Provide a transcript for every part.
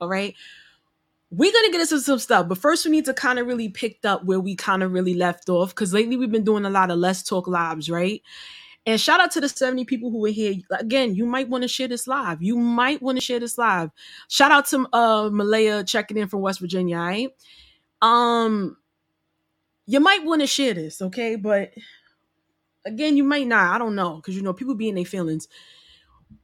All right. We're gonna get into some stuff, but first we need to kind of really pick up where we kind of really left off because lately we've been doing a lot of Let's Talk lives, right? And shout out to the 70 people who were here. Again, you might want to share this live. You might want to share this live. Shout out to uh Malaya checking in from West Virginia, right? Um, you might want to share this, okay? But again, you might not. I don't know because you know people be in their feelings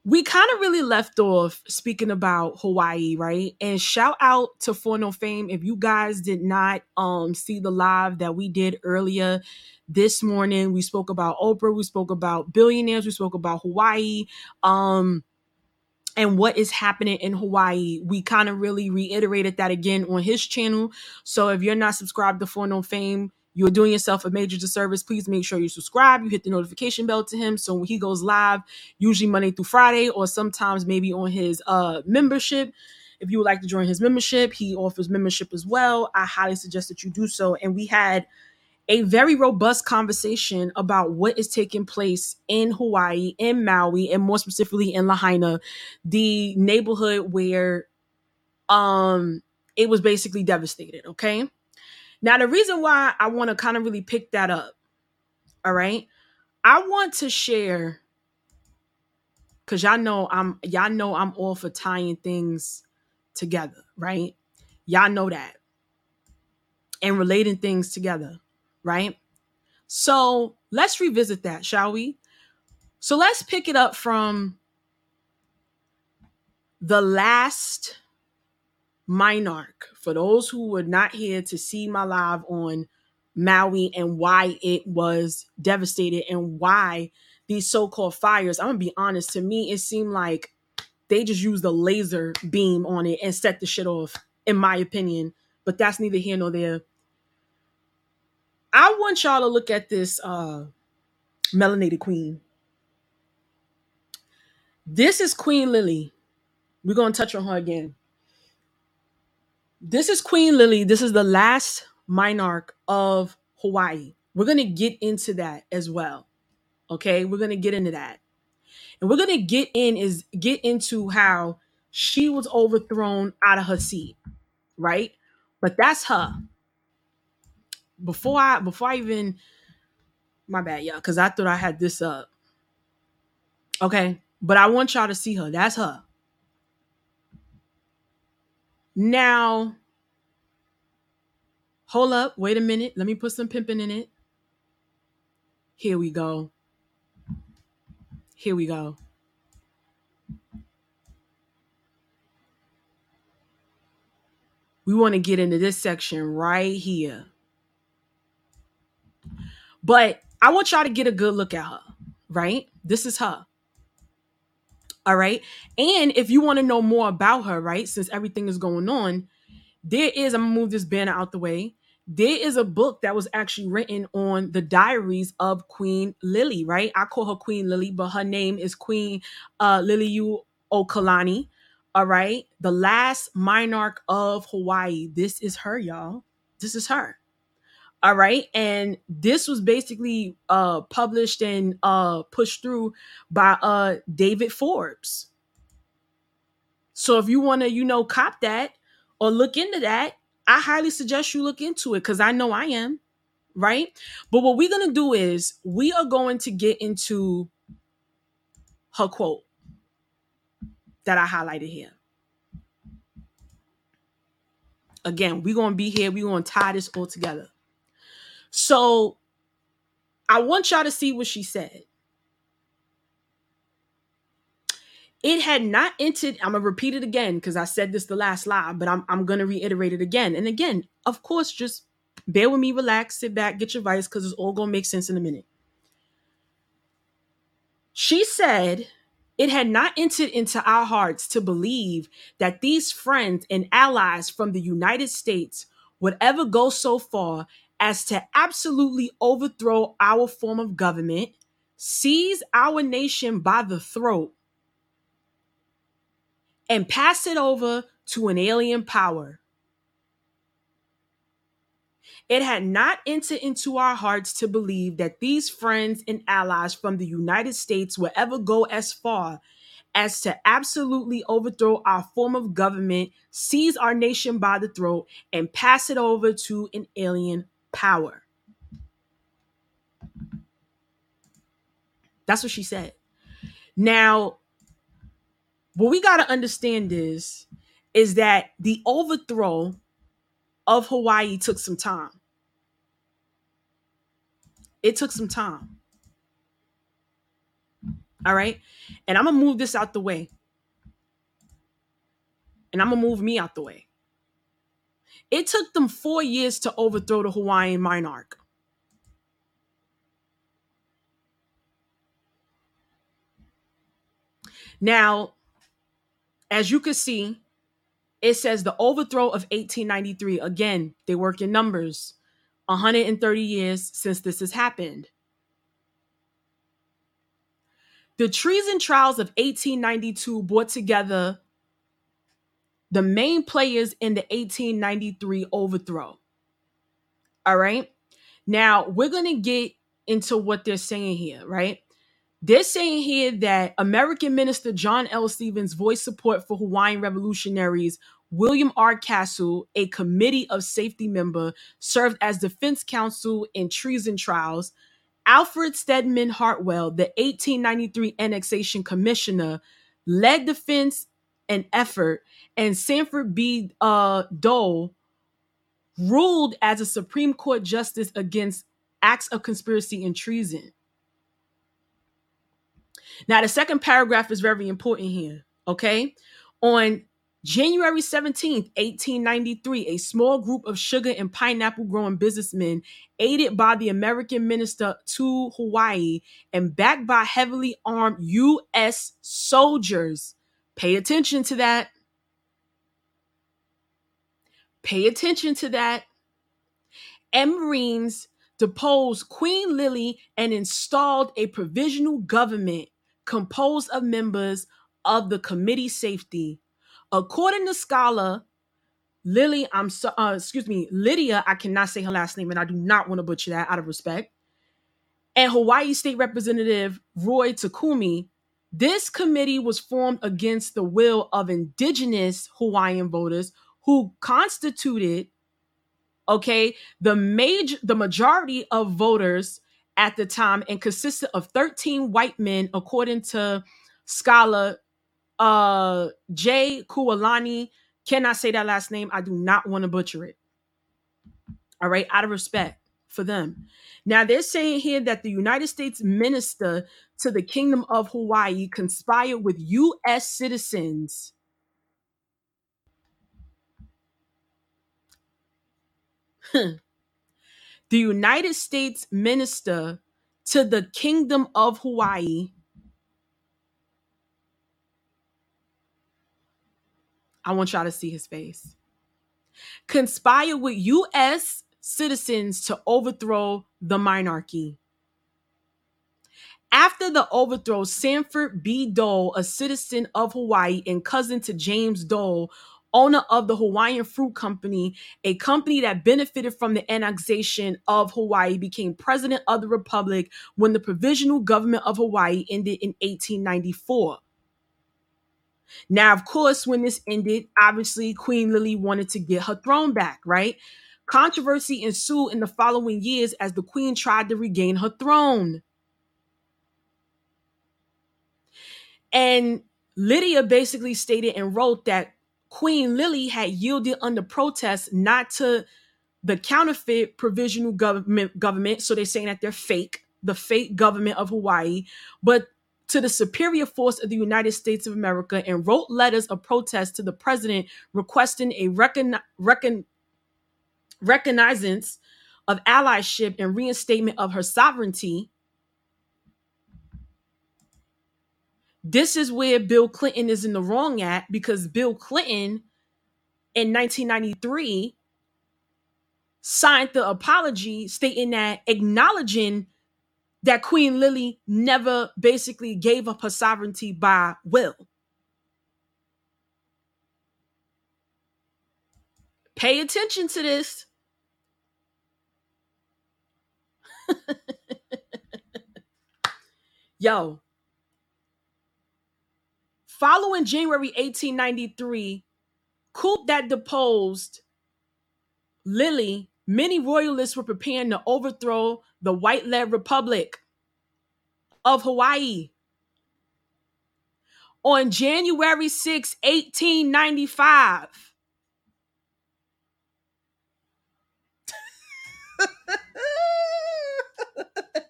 we kind of really left off speaking about Hawaii, right? And shout out to For No Fame. If you guys did not um see the live that we did earlier this morning, we spoke about Oprah, we spoke about billionaires, we spoke about Hawaii. Um and what is happening in Hawaii. We kind of really reiterated that again on his channel. So if you're not subscribed to For No Fame, you're doing yourself a major disservice. Please make sure you subscribe. You hit the notification bell to him so when he goes live, usually Monday through Friday, or sometimes maybe on his uh membership. If you would like to join his membership, he offers membership as well. I highly suggest that you do so. And we had a very robust conversation about what is taking place in Hawaii, in Maui, and more specifically in Lahaina, the neighborhood where um it was basically devastated. Okay. Now, the reason why I want to kind of really pick that up, all right, I want to share because y'all know I'm y'all know I'm all for tying things together, right? Y'all know that. And relating things together, right? So let's revisit that, shall we? So let's pick it up from the last Monarch, for those who were not here to see my live on Maui and why it was devastated and why these so-called fires, I'm gonna be honest, to me, it seemed like they just used a laser beam on it and set the shit off, in my opinion. But that's neither here nor there. I want y'all to look at this uh melanated queen. This is Queen Lily. We're gonna touch on her again. This is Queen Lily. This is the last monarch of Hawaii. We're going to get into that as well. Okay? We're going to get into that. And we're going to get in is get into how she was overthrown out of her seat, right? But that's her. Before I before I even my bad, y'all, cuz I thought I had this up. Okay? But I want y'all to see her. That's her. Now, hold up, wait a minute. Let me put some pimping in it. Here we go. Here we go. We want to get into this section right here. But I want y'all to get a good look at her, right? This is her. All right. And if you want to know more about her, right, since everything is going on, there is, I'm going to move this banner out the way. There is a book that was actually written on the diaries of Queen Lily, right? I call her Queen Lily, but her name is Queen uh, Liliu Okalani. All right. The last monarch of Hawaii. This is her, y'all. This is her. All right. And this was basically uh published and uh pushed through by uh David Forbes. So if you want to, you know, cop that or look into that, I highly suggest you look into it because I know I am. Right. But what we're going to do is we are going to get into her quote that I highlighted here. Again, we're going to be here. We're going to tie this all together. So I want y'all to see what she said. It had not entered, I'm gonna repeat it again because I said this the last live, but I'm, I'm gonna reiterate it again. And again, of course, just bear with me, relax, sit back, get your advice because it's all gonna make sense in a minute. She said, it had not entered into our hearts to believe that these friends and allies from the United States would ever go so far as to absolutely overthrow our form of government, seize our nation by the throat, and pass it over to an alien power. It had not entered into our hearts to believe that these friends and allies from the United States would ever go as far as to absolutely overthrow our form of government, seize our nation by the throat, and pass it over to an alien power. That's what she said. Now, what we got to understand is is that the overthrow of Hawaii took some time. It took some time. All right? And I'm going to move this out the way. And I'm going to move me out the way. It took them 4 years to overthrow the Hawaiian monarch. Now, as you can see, it says the overthrow of 1893. Again, they work in numbers. 130 years since this has happened. The treason trials of 1892 brought together the main players in the 1893 overthrow. All right. Now we're going to get into what they're saying here, right? They're saying here that American Minister John L. Stevens voiced support for Hawaiian revolutionaries. William R. Castle, a committee of safety member, served as defense counsel in treason trials. Alfred Stedman Hartwell, the 1893 annexation commissioner, led defense and effort, and Sanford B. Uh, Dole ruled as a Supreme Court justice against acts of conspiracy and treason. Now, the second paragraph is very important here. Okay. On January 17th, 1893, a small group of sugar and pineapple growing businessmen, aided by the American minister to Hawaii and backed by heavily armed U.S. soldiers, pay attention to that. Pay attention to that. And Marines deposed Queen Lily and installed a provisional government composed of members of the committee safety. According to scholar Lily, I'm so, uh, excuse me, Lydia, I cannot say her last name and I do not want to butcher that out of respect. And Hawaii State Representative Roy Takumi, this committee was formed against the will of indigenous Hawaiian voters who constituted okay the major the majority of voters at the time and consisted of 13 white men, according to scholar uh Jay Kualani. Cannot say that last name. I do not want to butcher it. All right, out of respect for them. Now they're saying here that the United States minister to the Kingdom of Hawaii conspired with U.S. citizens. the United States minister to the Kingdom of Hawaii. I want y'all to see his face. Conspire with U.S. citizens to overthrow the monarchy. After the overthrow, Sanford B. Dole, a citizen of Hawaii and cousin to James Dole, owner of the Hawaiian Fruit Company, a company that benefited from the annexation of Hawaii, became president of the republic when the provisional government of Hawaii ended in 1894. Now, of course, when this ended, obviously Queen Lily wanted to get her throne back, right? Controversy ensued in the following years as the queen tried to regain her throne. And Lydia basically stated and wrote that Queen Lily had yielded under protest not to the counterfeit provisional government government. So they're saying that they're fake, the fake government of Hawaii, but to the superior force of the United States of America and wrote letters of protest to the president requesting a recon, recon, recognizance of allyship and reinstatement of her sovereignty This is where Bill Clinton is in the wrong at because Bill Clinton in 1993 signed the apology stating that acknowledging that Queen Lily never basically gave up her sovereignty by will. Pay attention to this. Yo, Following January 1893, coup that deposed Lily, many royalists were preparing to overthrow the white led Republic of Hawaii. On January 6, 1895,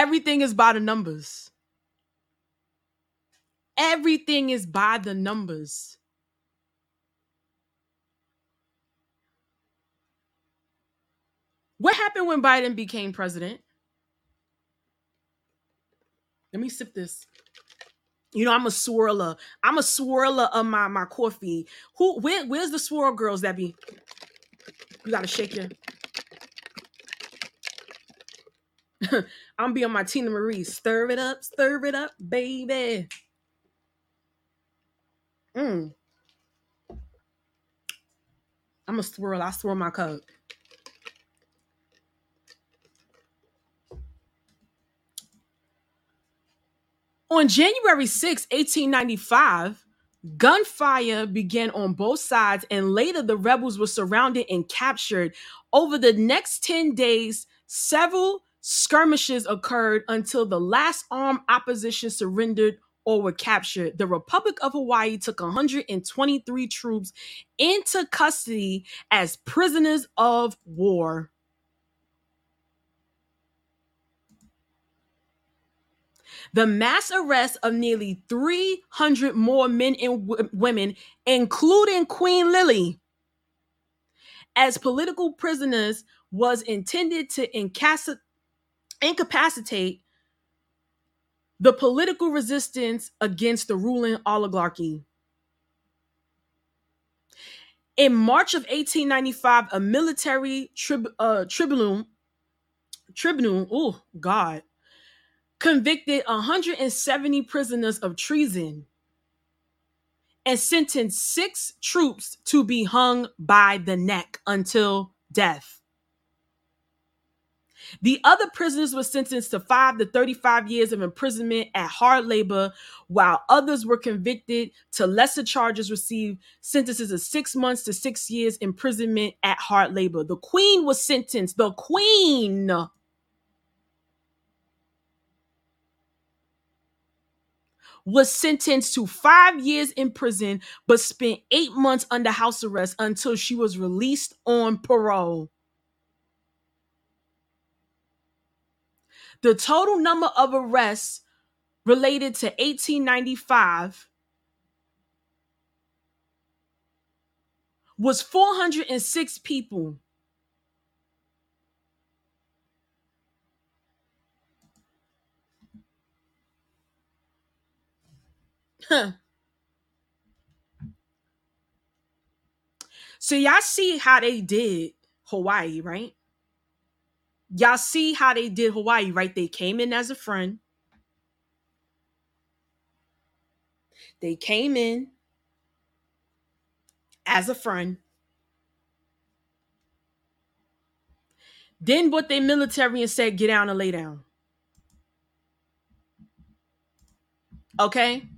Everything is by the numbers. Everything is by the numbers. What happened when Biden became president? Let me sip this. You know, I'm a swirler. I'm a swirler of my, my coffee. Who where, where's the swirl girls that be? You gotta shake your I'm be on my Tina Marie. Stir it up, stir it up, baby. Mm. I'm a swirl. I swirl my cup. On January 6, 1895, gunfire began on both sides, and later the rebels were surrounded and captured. Over the next 10 days, several skirmishes occurred until the last armed opposition surrendered or were captured. The Republic of Hawaii took 123 troops into custody as prisoners of war. The mass arrest of nearly 300 more men and w- women, including Queen Lily, as political prisoners was intended to incapacitate incapacitate the political resistance against the ruling oligarchy. In March of 1895, a military uh, tribunal, tribunal, oh God, convicted 170 prisoners of treason and sentenced six troops to be hung by the neck until death. The other prisoners were sentenced to 5 to 35 years of imprisonment at hard labor, while others were convicted to lesser charges, received sentences of 6 months to 6 years imprisonment at hard labor. The queen was sentenced, the queen was sentenced to five years in prison, but spent eight months under house arrest until she was released on parole. The total number of arrests related to 1895 was 406 people. Huh. So y'all see how they did Hawaii, right? Y'all see how they did Hawaii, right? They came in as a friend. They came in as a friend. Then what they military and said, get down and lay down. Okay.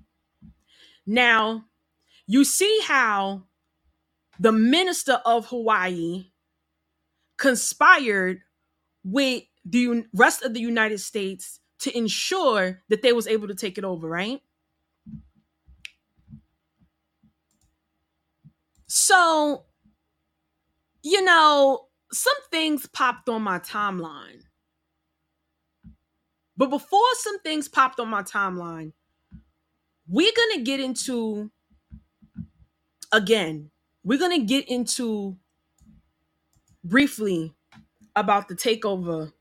Now, you see how the minister of Hawaii conspired with the rest of the United States to ensure that they was able to take it over, right? So, you know, some things popped on my timeline. But before some things popped on my timeline, we're going to get into again, we're going to get into briefly about the takeover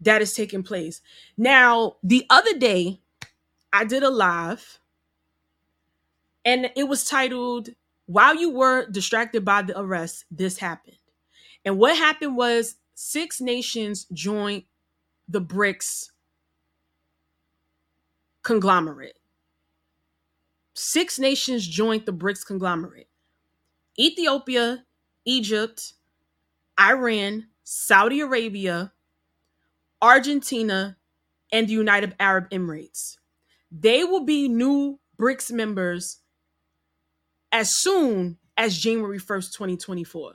that is taking place. Now, the other day, I did a live and it was titled, While You Were Distracted by the Arrest, This Happened. And what happened was six nations joined the BRICS conglomerate. Six nations joined the BRICS conglomerate Ethiopia, Egypt, Iran, Saudi Arabia, Argentina, and the United Arab Emirates. They will be new BRICS members as soon as January 1st, 2024.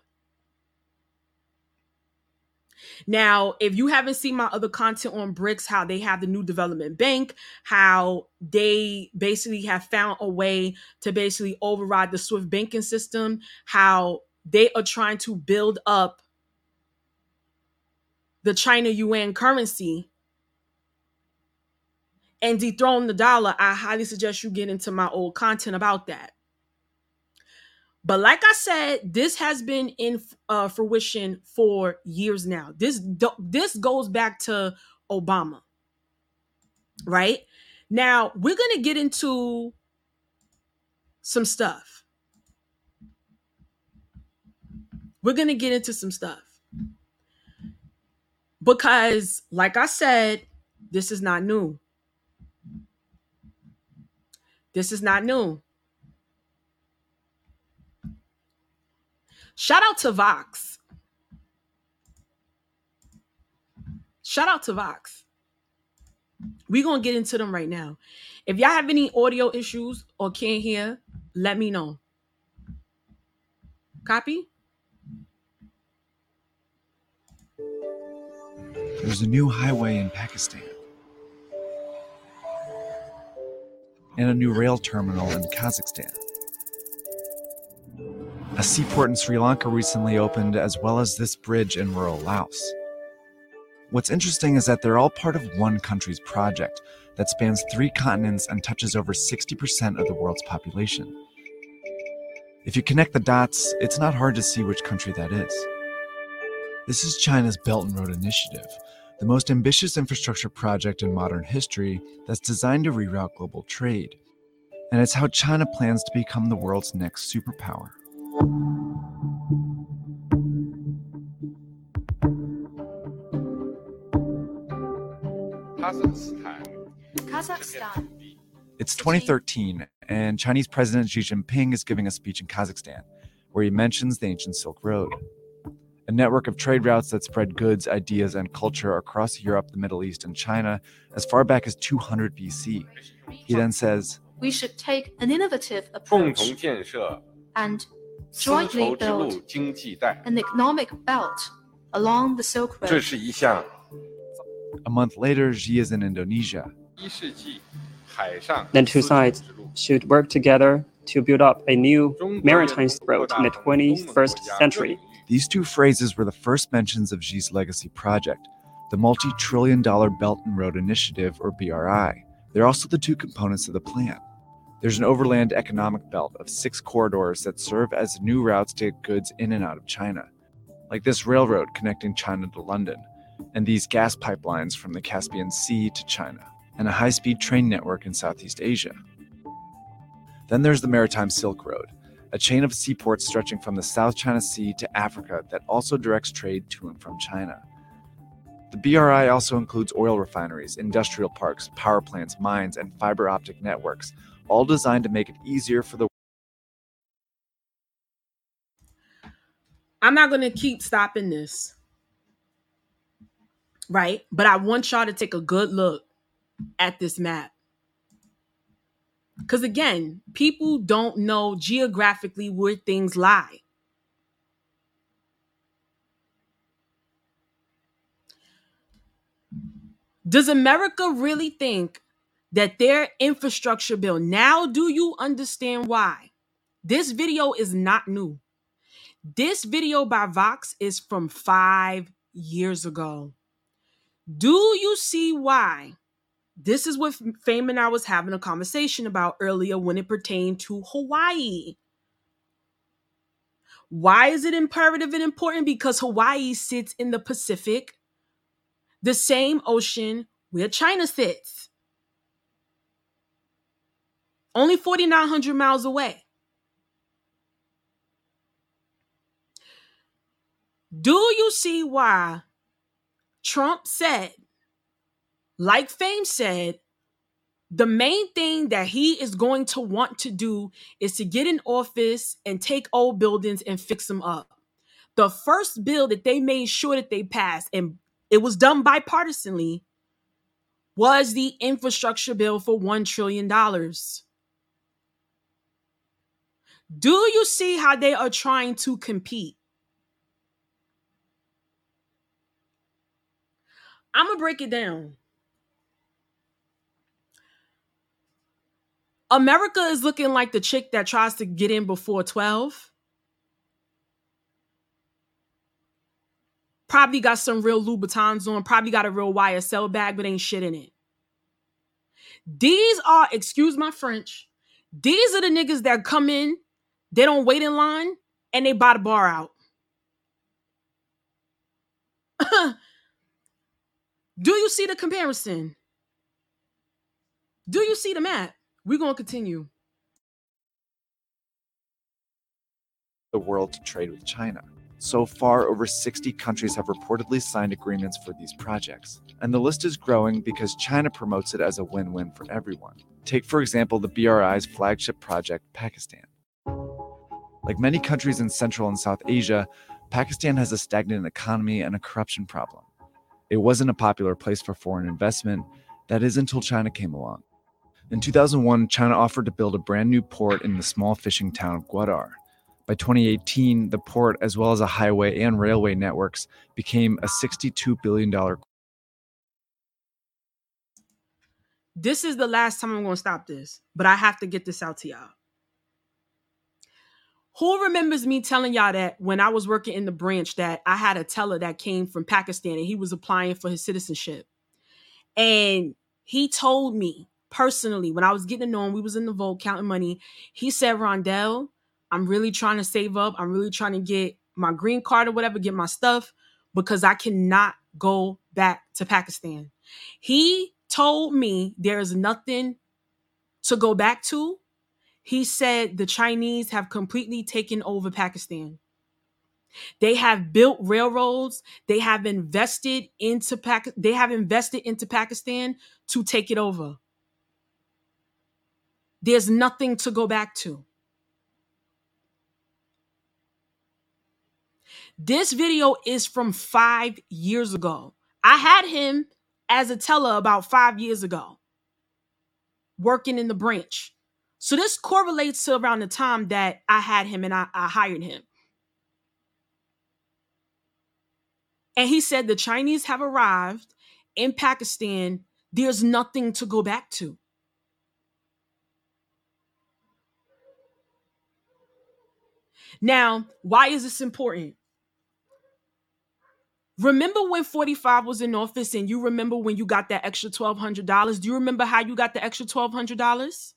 Now, if you haven't seen my other content on BRICS, how they have the new development bank, how they basically have found a way to basically override the SWIFT banking system, how they are trying to build up the China yuan currency and dethrone the dollar, I highly suggest you get into my old content about that. But like I said, this has been in uh, fruition for years now. This this goes back to Obama, right? Now we're gonna get into some stuff. We're gonna get into some stuff because, like I said, this is not new. This is not new. Shout out to Vox. Shout out to Vox. We're going to get into them right now. If y'all have any audio issues or can't hear, let me know. Copy? There's a new highway in Pakistan. And a new rail terminal in Kazakhstan. A seaport in Sri Lanka recently opened, as well as this bridge in rural Laos. What's interesting is that they're all part of one country's project that spans three continents and touches over 60% of the world's population. If you connect the dots, it's not hard to see which country that is. This is China's Belt and Road Initiative, the most ambitious infrastructure project in modern history that's designed to reroute global trade. And it's how China plans to become the world's next superpower. Kazakhstan. It's 2013, and Chinese President Xi Jinping is giving a speech in Kazakhstan, where he mentions the ancient Silk Road, a network of trade routes that spread goods, ideas, and culture across Europe, the Middle East, and China as far back as 200 BC. He then says, We should take an innovative approach and jointly build an economic belt along the Silk Road. A month later, Xi is in Indonesia. The two sides should work together to build up a new maritime road in the 21st century. These two phrases were the first mentions of Xi's legacy project, the multi trillion dollar Belt and Road Initiative, or BRI. They're also the two components of the plan. There's an overland economic belt of six corridors that serve as new routes to get goods in and out of China, like this railroad connecting China to London, and these gas pipelines from the Caspian Sea to China, and a high speed train network in Southeast Asia. Then there's the Maritime Silk Road, a chain of seaports stretching from the South China Sea to Africa that also directs trade to and from China. The BRI also includes oil refineries, industrial parks, power plants, mines, and fiber optic networks, all designed to make it easier for the I'm not going to keep stopping this. Right? But I want y'all to take a good look at this map. Because again, people don't know geographically where things lie. Does America really think that their infrastructure bill. Now, do you understand why? This video is not new. This video by Vox is from five years ago. Do you see why? This is what Fame and I was having a conversation about earlier when it pertained to Hawaii. Why is it imperative and important? Because Hawaii sits in the Pacific, the same ocean where China sits only 4,900 miles away. Do you see why Trump said, like Fame said, the main thing that he is going to want to do is to get in office and take old buildings and fix them up. The first bill that they made sure that they passed, and it was done bipartisanly, was the infrastructure bill for $1 trillion. Do you see how they are trying to compete? I'm going to break it down. America is looking like the chick that tries to get in before 12. Probably got some real Louboutins on, probably got a real YSL bag, but ain't shit in it. These are, excuse my French, these are the niggas that come in, they don't wait in line, and they buy the bar out. Do you see the comparison? Do you see the map? We're going to continue. The world to trade with China. So far, over 60 countries have reportedly signed agreements for these projects. And the list is growing because China promotes it as a win win for everyone. Take, for example, the BRI's flagship project, Pakistan. Like many countries in Central and South Asia, Pakistan has a stagnant economy and a corruption problem. It wasn't a popular place for foreign investment, that is until China came along. In 2001, China offered to build a brand new port in the small fishing town of Gwadar. By 2018, the port, as well as a highway and railway networks, became a $62 billion. This is the last time I'm going to stop this, but I have to get this out to y'all. Who remembers me telling y'all that when I was working in the branch that I had a teller that came from Pakistan and he was applying for his citizenship. And he told me personally when I was getting to know him, we was in the vault counting money. He said, Rondail, I'm really trying to save up. I'm really trying to get my green card or whatever, get my stuff because I cannot go back to Pakistan. He told me there is nothing to go back to he said the Chinese have completely taken over Pakistan. They have built railroads. They have invested into Pac- they have invested into Pakistan to take it over. There's nothing to go back to. This video is from 5 years ago. I had him as a teller about 5 years ago working in the branch. So this correlates to around the time that I had him and I, I hired him. And he said the Chinese have arrived in Pakistan. There's nothing to go back to. Now, why is this important? Remember when 45 was in office and you remember when you got that extra $1,200? Do you remember how you got the extra $1,200?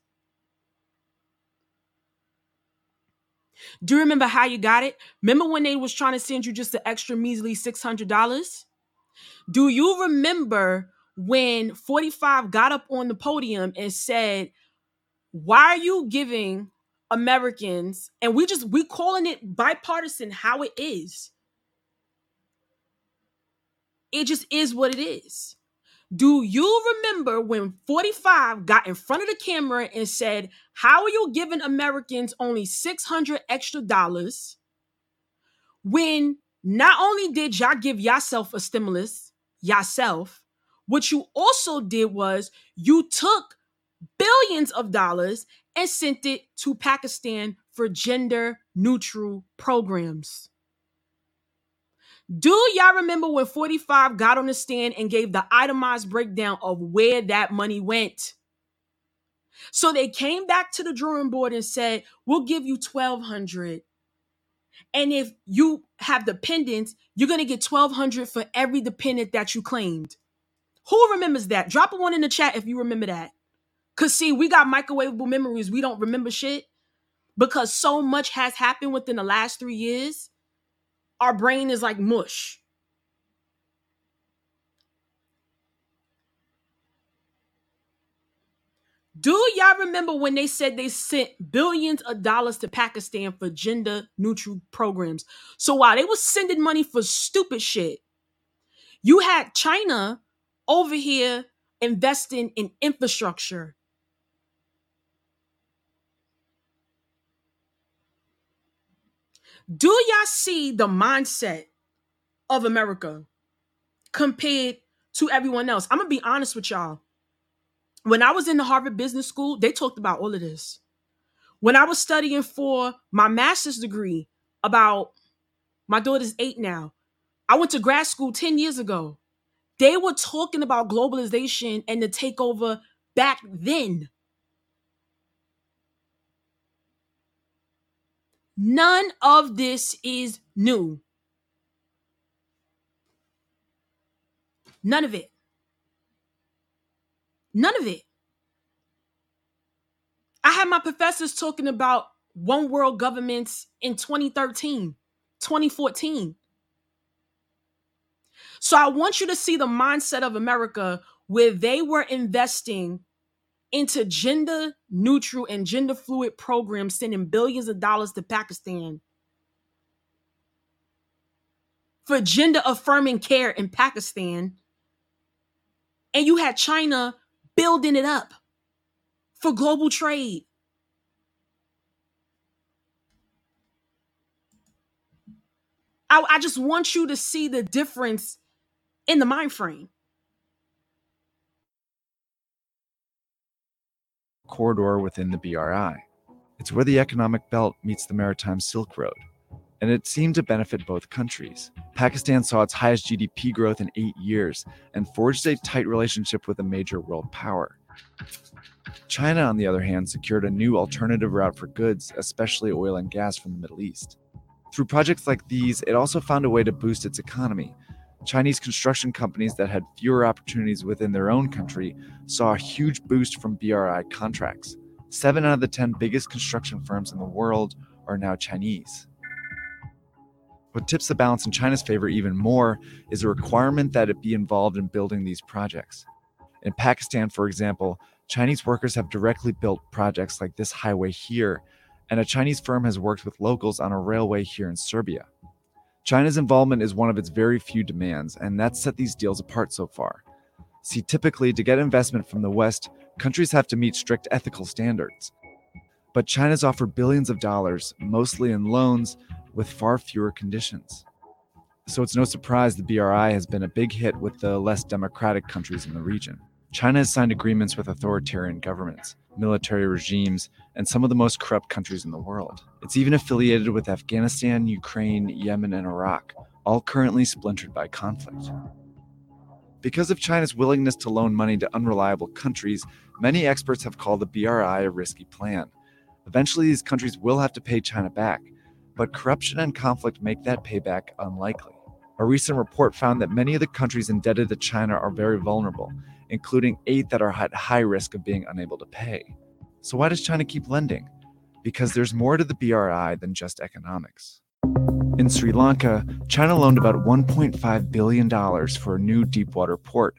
Do you remember how you got it? Remember when they was trying to send you just an extra measly $600? Do you remember when 45 got up on the podium and said, "Why are you giving Americans and we just we calling it bipartisan how it is. It just is what it is. Do you remember when 45 got in front of the camera and said, How are you giving Americans only 600 extra dollars when not only did y'all give yourself a stimulus, yourself, what you also did was you took billions of dollars and sent it to Pakistan for gender neutral programs. Do y'all remember when 45 got on the stand and gave the itemized breakdown of where that money went? So they came back to the drawing board and said, "We'll give you 1200. And if you have dependents, you're going to get 1200 for every dependent that you claimed." Who remembers that? Drop a one in the chat if you remember that. Cuz see, we got microwavable memories. We don't remember shit because so much has happened within the last 3 years our brain is like mush. Do y'all remember when they said they sent billions of dollars to Pakistan for gender neutral programs? So while they was sending money for stupid shit, you had China over here investing in infrastructure Do y'all see the mindset of America? compared to everyone else. I'm gonna be honest with y'all. When I was in the Harvard Business School, they talked about all of this. When I was studying for my master's degree, about my daughter's eight now. I went to grad school 10 years ago. They were talking about globalization and the takeover back then. None of this is new. None of it. None of it. I had my professors talking about one world governments in 2013, 2014. So I want you to see the mindset of America where they were investing into gender neutral and gender fluid programs, sending billions of dollars to Pakistan for gender affirming care in Pakistan. And you had China building it up for global trade. I, I just want you to see the difference in the mind frame. Corridor within the BRI. It's where the economic belt meets the maritime Silk Road, and it seemed to benefit both countries. Pakistan saw its highest GDP growth in eight years and forged a tight relationship with a major world power. China, on the other hand, secured a new alternative route for goods, especially oil and gas from the Middle East. Through projects like these, it also found a way to boost its economy. Chinese construction companies that had fewer opportunities within their own country saw a huge boost from BRI contracts. Seven out of the 10 biggest construction firms in the world are now Chinese. What tips the balance in China's favor even more is a requirement that it be involved in building these projects. In Pakistan, for example, Chinese workers have directly built projects like this highway here and a Chinese firm has worked with locals on a railway here in Serbia. China's involvement is one of its very few demands, and that's set these deals apart so far. See, typically, to get investment from the West, countries have to meet strict ethical standards. But China's offered billions of dollars, mostly in loans, with far fewer conditions. So it's no surprise the BRI has been a big hit with the less democratic countries in the region. China has signed agreements with authoritarian governments, military regimes, and some of the most corrupt countries in the world. It's even affiliated with Afghanistan, Ukraine, Yemen, and Iraq, all currently splintered by conflict. Because of China's willingness to loan money to unreliable countries, many experts have called the BRI a risky plan. Eventually, these countries will have to pay China back, but corruption and conflict make that payback unlikely. A recent report found that many of the countries indebted to China are very vulnerable, including eight that are at high risk of being unable to pay. So, why does China keep lending? Because there's more to the BRI than just economics. In Sri Lanka, China loaned about $1.5 billion for a new deepwater port.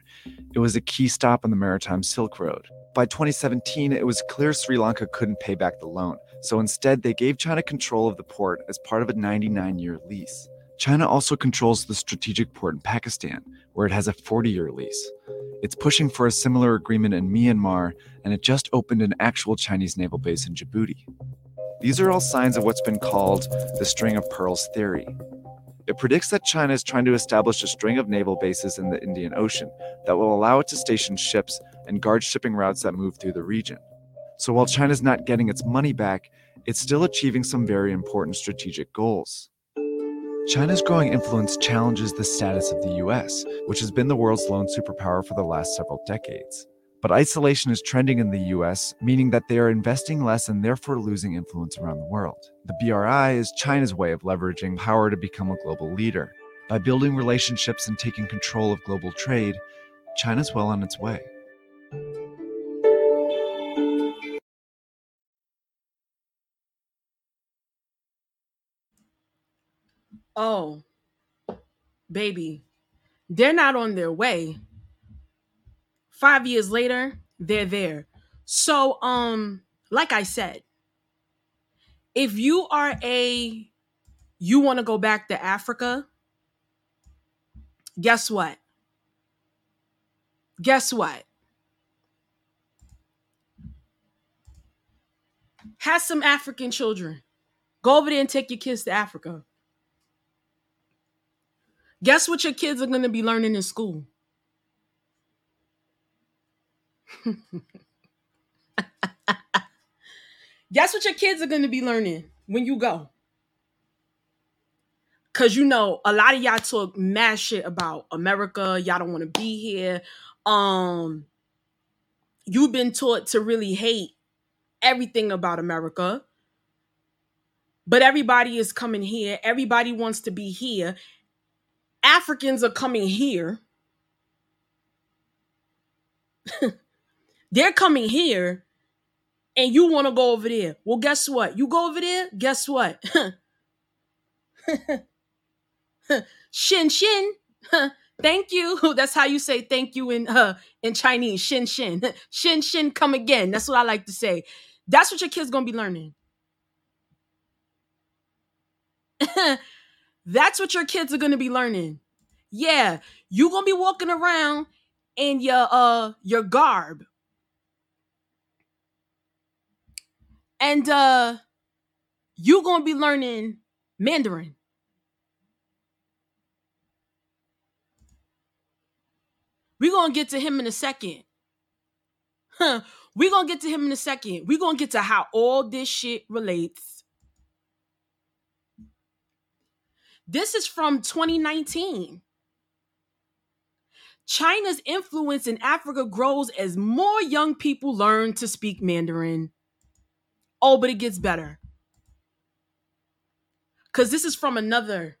It was a key stop on the maritime Silk Road. By 2017, it was clear Sri Lanka couldn't pay back the loan, so instead they gave China control of the port as part of a 99 year lease. China also controls the strategic port in Pakistan, where it has a 40 year lease. It's pushing for a similar agreement in Myanmar, and it just opened an actual Chinese naval base in Djibouti. These are all signs of what's been called the string of pearls theory. It predicts that China is trying to establish a string of naval bases in the Indian Ocean that will allow it to station ships and guard shipping routes that move through the region. So while China's not getting its money back, it's still achieving some very important strategic goals. China's growing influence challenges the status of the US, which has been the world's lone superpower for the last several decades. But isolation is trending in the US, meaning that they are investing less and therefore losing influence around the world. The BRI is China's way of leveraging power to become a global leader. By building relationships and taking control of global trade, China's well on its way. Oh, baby, they're not on their way. Five years later, they're there. So, um, like I said, if you are a you want to go back to Africa, guess what? Guess what? Have some African children. Go over there and take your kids to Africa. Guess what your kids are going to be learning in school? Guess what your kids are going to be learning when you go? Cause you know a lot of y'all talk mad shit about America. Y'all don't want to be here. Um, you've been taught to really hate everything about America. But everybody is coming here. Everybody wants to be here. Africans are coming here. They're coming here and you want to go over there. Well, guess what? You go over there, guess what? shin shin. thank you. That's how you say thank you in uh in Chinese. Shin shin. shin shin come again. That's what I like to say. That's what your kids going to be learning. That's what your kids are gonna be learning. Yeah, you gonna be walking around in your uh your garb. And uh you gonna be learning Mandarin. We're gonna get to him in a second. Huh. We're gonna get to him in a second. We're gonna get to how all this shit relates This is from 2019. China's influence in Africa grows as more young people learn to speak Mandarin. Oh, but it gets better. Cuz this is from another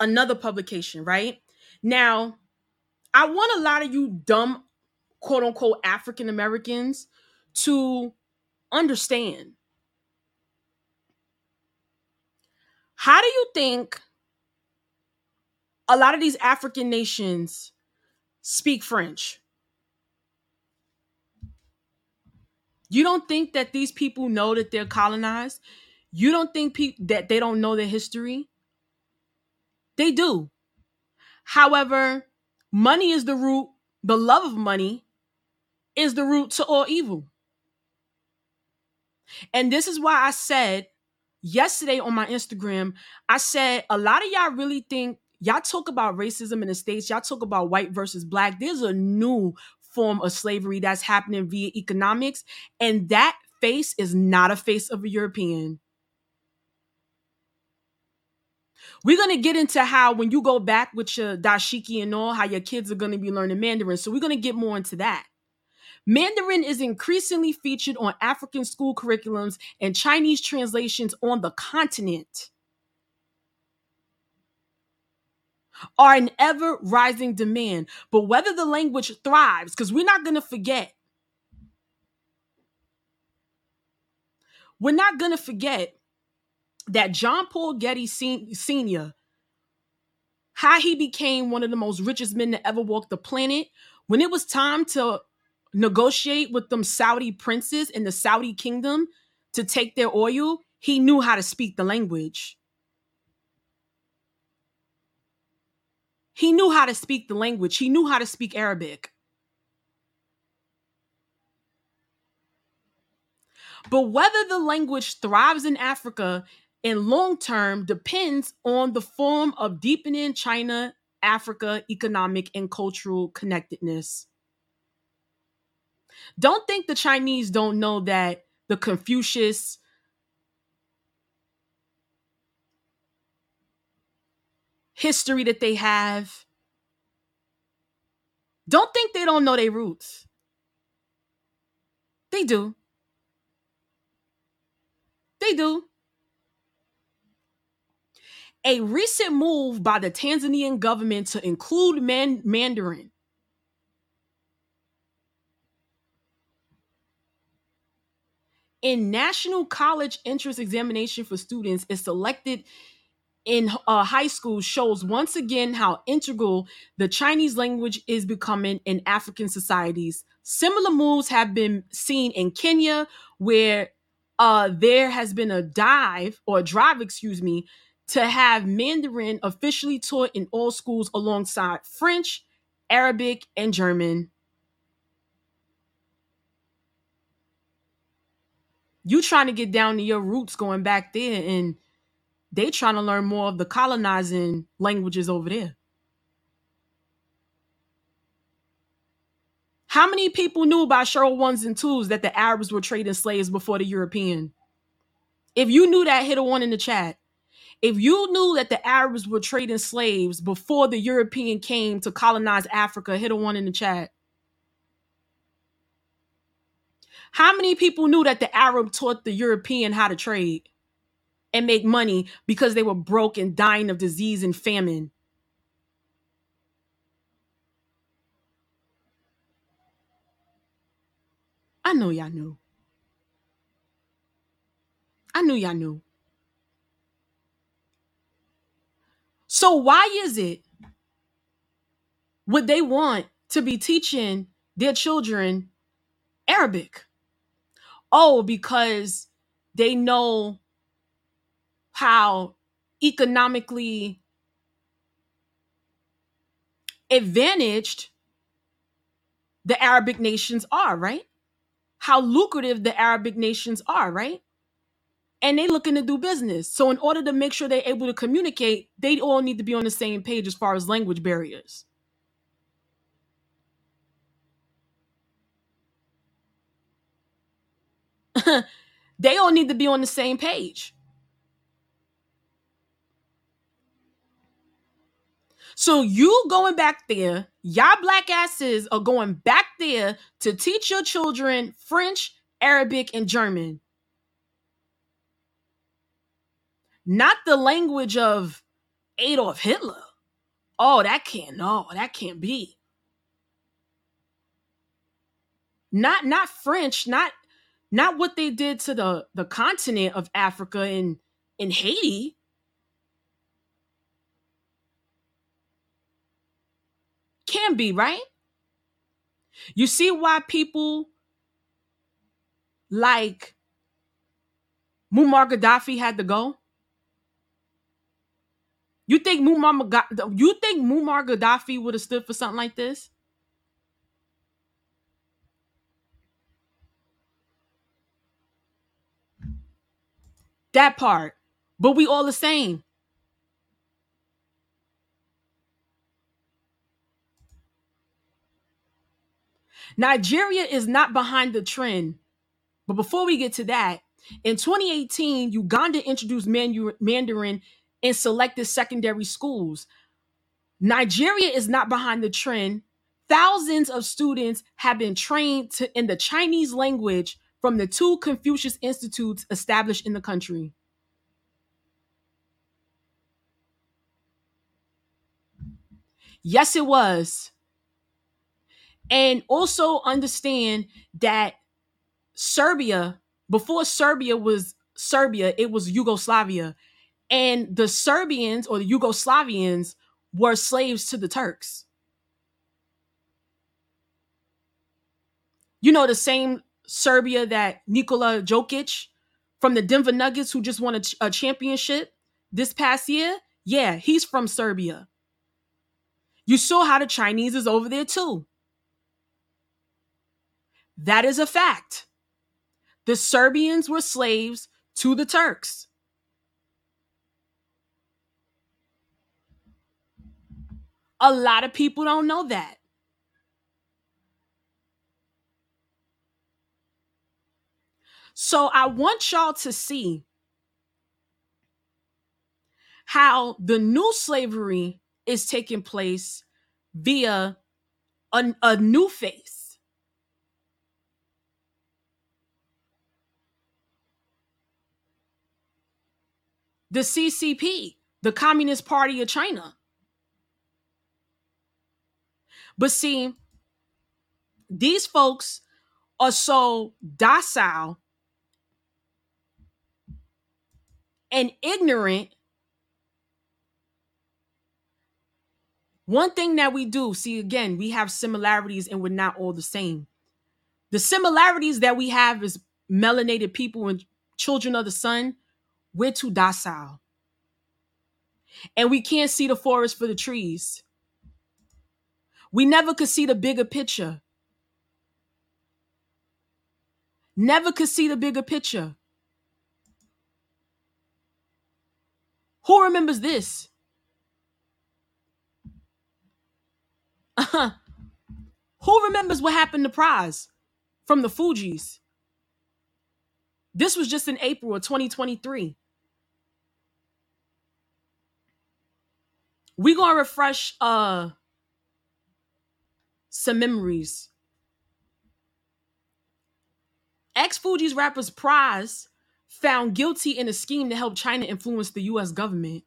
another publication, right? Now, I want a lot of you dumb quote unquote African Americans to understand How do you think a lot of these African nations speak French? You don't think that these people know that they're colonized? You don't think pe- that they don't know their history? They do. However, money is the root, the love of money is the root to all evil. And this is why I said yesterday on my Instagram, I said a lot of y'all really think y'all talk about racism in the States, y'all talk about white versus black. There's a new form of slavery that's happening via economics, and that face is not a face of a European. We're gonna get into how when you go back with your dashiki and all, how your kids are gonna be learning Mandarin. So we're gonna get more into that. Mandarin is increasingly featured on African school curriculums and Chinese translations on the continent are an ever rising demand. But whether the language thrives, because we're not going to forget, we're not going to forget that John Paul Getty Sr., how he became one of the most richest men to ever walk the planet, when it was time to negotiate with them Saudi princes in the Saudi kingdom to take their oil, he knew how to speak the language. He knew how to speak the language. He knew how to speak Arabic. But whether the language thrives in Africa in long term depends on the form of deepening China Africa economic and cultural connectedness. Don't think the Chinese don't know that the Confucius history that they have. Don't think they don't know their roots. They do. They do. A recent move by the Tanzanian government to include man- Mandarin in national college entrance examination for students is selected in uh, high school shows once again how integral the Chinese language is becoming in African societies. Similar moves have been seen in Kenya, where uh, there has been a dive or a drive, excuse me, to have Mandarin officially taught in all schools alongside French, Arabic, and German. You trying to get down to your roots going back there and they trying to learn more of the colonizing languages over there. How many people knew about Cheryl ones and twos that the Arabs were trading slaves before the European? If you knew that, hit a one in the chat. If you knew that the Arabs were trading slaves before the European came to colonize Africa, hit a one in the chat. How many people knew that the Arab taught the European how to trade and make money because they were broke and dying of disease and famine? I know y'all knew. I knew y'all knew. So why is it would they want to be teaching their children Arabic? Oh, because they know how economically advantaged the Arabic nations are, right? How lucrative the Arabic nations are, right? And they looking to do business. So in order to make sure they're able to communicate, they all need to be on the same page as far as language barriers. they all need to be on the same page. So you going back there, y'all black asses are going back there to teach your children French, Arabic, and German. Not the language of Adolf Hitler. Oh, that can't no, that can't be. Not not French, not not what they did to the the continent of Africa and in Haiti. Can be, right? You see why people like Muammar Gaddafi had to go? You think Muammar you think Muammar Gaddafi would have stood for something like this? That part. But we all the same. Nigeria is not behind the trend. But before we get to that, in 2018, Uganda introduced Mandarin in selected secondary schools. Nigeria is not behind the trend. Thousands of students have been trained to, in the Chinese language from the two Confucius Institutes established in the country. Yes, it was. And also understand that Serbia, before Serbia was Serbia, it was Yugoslavia. And the Serbians or the Yugoslavians were slaves to the Turks. You know, the same Serbia that Nikola Jokic from the Denver Nuggets, who just won a, ch- a championship this past year, yeah, he's from Serbia. You saw how the Chinese is over there too. That is a fact. The Serbians were slaves to the Turks. A lot of people don't know that. So I want y'all to see how the new slavery is taking place via a, a new face. The CCP, the Communist Party of China. But see, these folks are so docile and ignorant. One thing that we do, see, again, we have similarities and we're not all the same. The similarities that we have is melanated people and children of the sun, we're too docile. And we can't see the forest for the trees. We never could see the bigger picture. Never could see the bigger picture. Who remembers this? Uh-huh. Who remembers what happened to Pras from the Fugees? This was just in April of 2023. We're gonna refresh uh some memories. Ex Fugees rappers Pras found guilty in a scheme to help China influence the US government.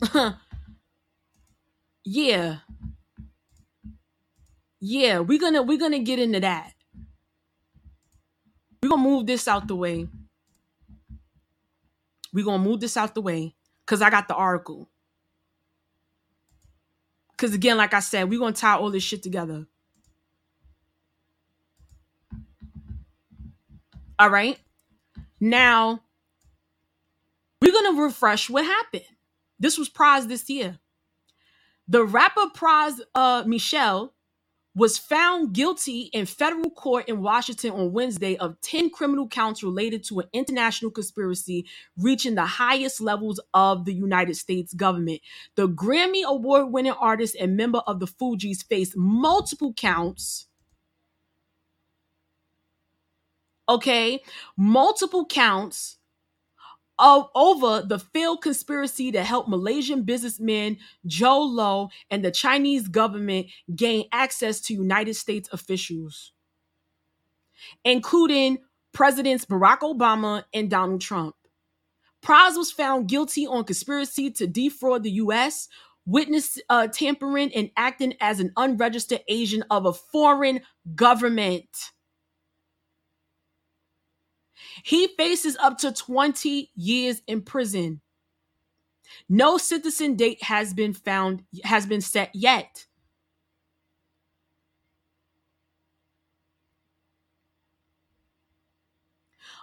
yeah. Yeah, we're gonna we're gonna get into that. We're gonna move this out the way. We're gonna move this out the way because I got the article. Because again, like I said, we're gonna tie all this shit together. All right. Now we're gonna refresh what happened. This was Pras this year. The rapper Pras uh, Michel was found guilty in federal court in Washington on Wednesday of 10 criminal counts related to an international conspiracy reaching the highest levels of the United States government. The Grammy Award winning artist and member of the Fugees faced multiple counts. Okay, multiple counts of, over the failed conspiracy to help Malaysian businessman Jho Low and the Chinese government gain access to United States officials, including Presidents Barack Obama and Donald Trump. Pras was found guilty on conspiracy to defraud the U.S., witness uh, tampering, and acting as an unregistered agent of a foreign government. He faces up to 20 years in prison. No citizen date has been found has been set yet.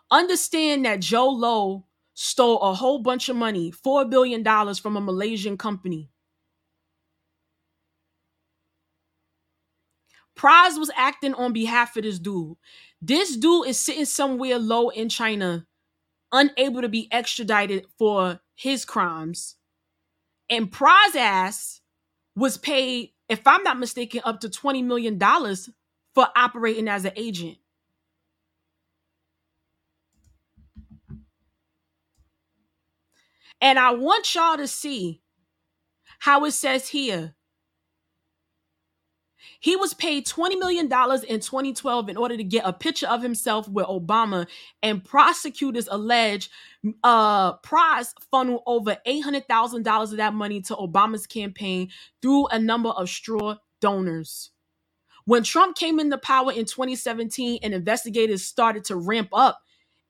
Understand that Jho Low stole a whole bunch of money, $4 billion from a Malaysian company. Pras was acting on behalf of this dude. This dude is sitting somewhere low in China, unable to be extradited for his crimes. And Pras ass was paid, if I'm not mistaken, up to $20 million for operating as an agent. And I want y'all to see how it says here he was paid $20 million in 2012 in order to get a picture of himself with Obama, and prosecutors allege uh, Pras funneled over $800,000 of that money to Obama's campaign through a number of straw donors. When Trump came into power in 2017 and investigators started to ramp up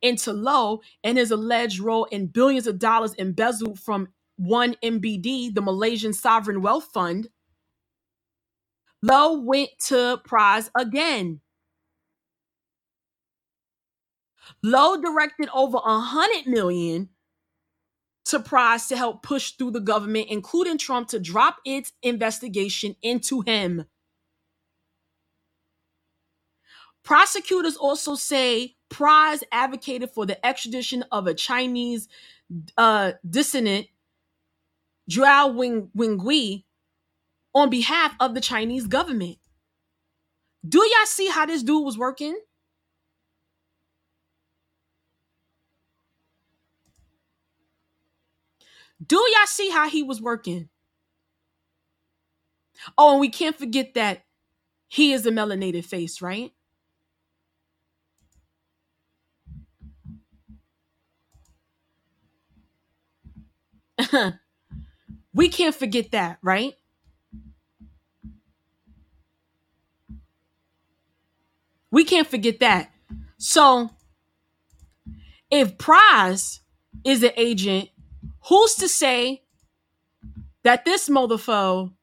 into Low and his alleged role in billions of dollars embezzled from 1MDB, the Malaysian Sovereign Wealth Fund, Low went to Pras again. Low directed over a hundred million to Pras to help push through the government, including Trump, to drop its investigation into him. Prosecutors also say Pras advocated for the extradition of a Chinese uh, dissident, Zhao Wing, Wingui, on behalf of the Chinese government. Do y'all see how this dude was working? Do y'all see how he was working? Oh, and we can't forget that he is a melanated face, right? we can't forget that, right? We can't forget that. So if Pras is an agent, who's to say that this motherfucker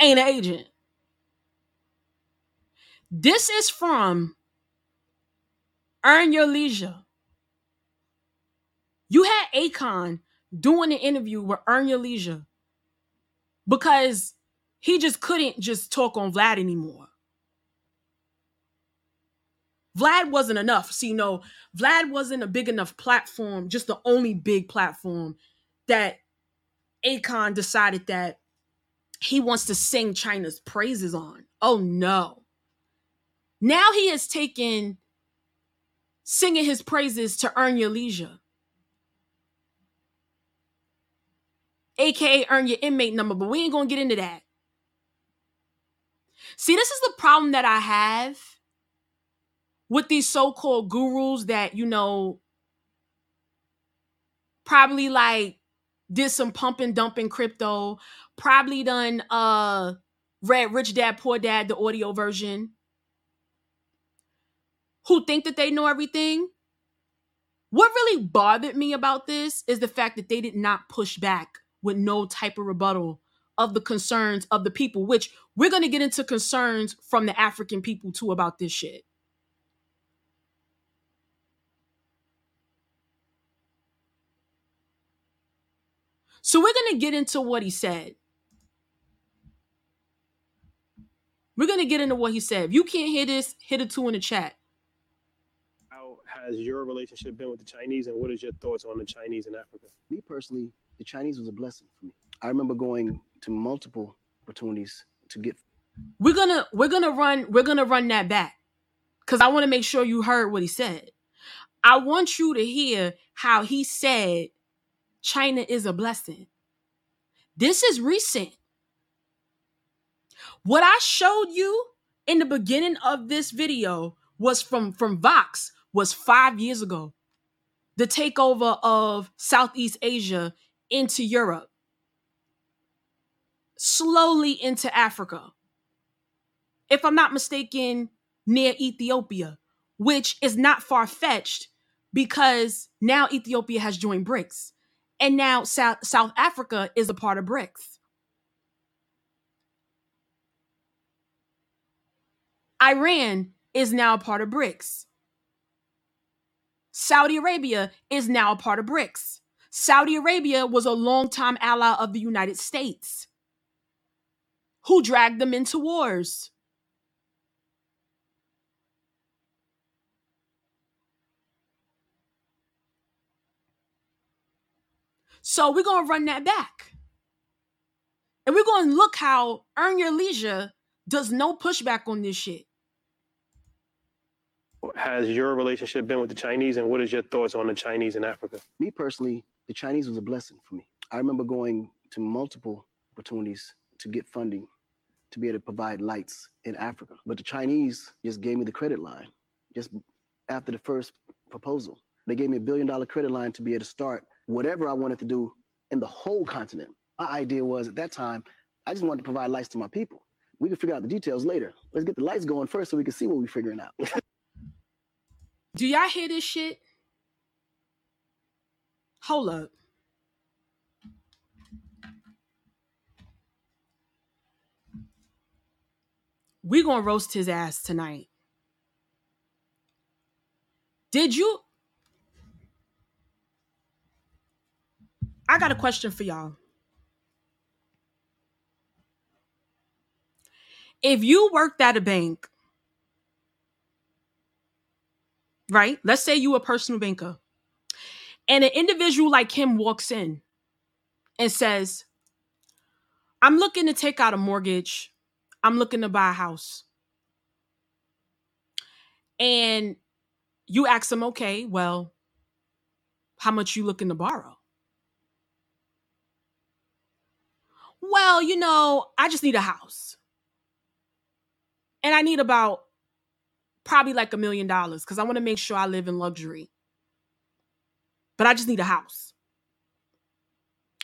ain't an agent? This is from Earn Your Leisure. You had Akon doing an interview with Earn Your Leisure because he just couldn't just talk on Vlad anymore. Vlad wasn't enough. See, you know, Vlad wasn't a big enough platform, just the only big platform that Akon decided that he wants to sing China's praises on. Oh no. Now he has taken singing his praises to earn your leisure. AKA earn your inmate number, but we ain't gonna get into that. See, this is the problem that I have with these so-called gurus that, you know, probably like did some pumping dumping crypto, probably done uh read Rich Dad Poor Dad, the audio version, who think that they know everything. What really bothered me about this is the fact that they did not push back with no type of rebuttal of the concerns of the people, which we're going to get into concerns from the African people too about this shit. So we're going to get into what he said. We're going to get into what he said. If you can't hear this, hit a two in the chat. How has your relationship been with the Chinese, and what is your thoughts on the Chinese in Africa? Me personally, the Chinese was a blessing for me. I remember going to multiple opportunities to get. We're gonna we're gonna run we're gonna run that back because I want to make sure you heard what he said. I want you to hear how he said China is a blessing. This is recent. What I showed you in the beginning of this video was from from Vox was 5 years ago. The takeover of Southeast Asia into Europe. Slowly into Africa. If I'm not mistaken, near Ethiopia, which is not far fetched because now Ethiopia has joined BRICS. And now South, South Africa is a part of BRICS. Iran is now a part of BRICS. Saudi Arabia is now a part of BRICS. Saudi Arabia was a longtime ally of the United States who dragged them into wars. So we're going to run that back. And we're going to look how Earn Your Leisure does no pushback on this shit. Has your relationship been with the Chinese, and what is your thoughts on the Chinese in Africa? Me personally, the Chinese was a blessing for me. I remember going to multiple opportunities to get funding to be able to provide lights in Africa. But the Chinese just gave me the credit line just after the first proposal. They gave me a billion dollar credit line to be able to start whatever I wanted to do in the whole continent. My idea was at that time, I just wanted to provide lights to my people. We can figure out the details later. Let's get the lights going first so we can see what we're figuring out. do y'all hear this shit? Hold up. we gonna roast his ass tonight. Did you I got a question for y'all. If you worked at a bank, right? Let's say you a personal banker, and an individual like him walks in and says, I'm looking to take out a mortgage. I'm looking to buy a house. And you ask him, okay, well, how much you looking to borrow? Well, you know, I just need a house. And I need about probably like a million dollars because I want to make sure I live in luxury. But I just need a house.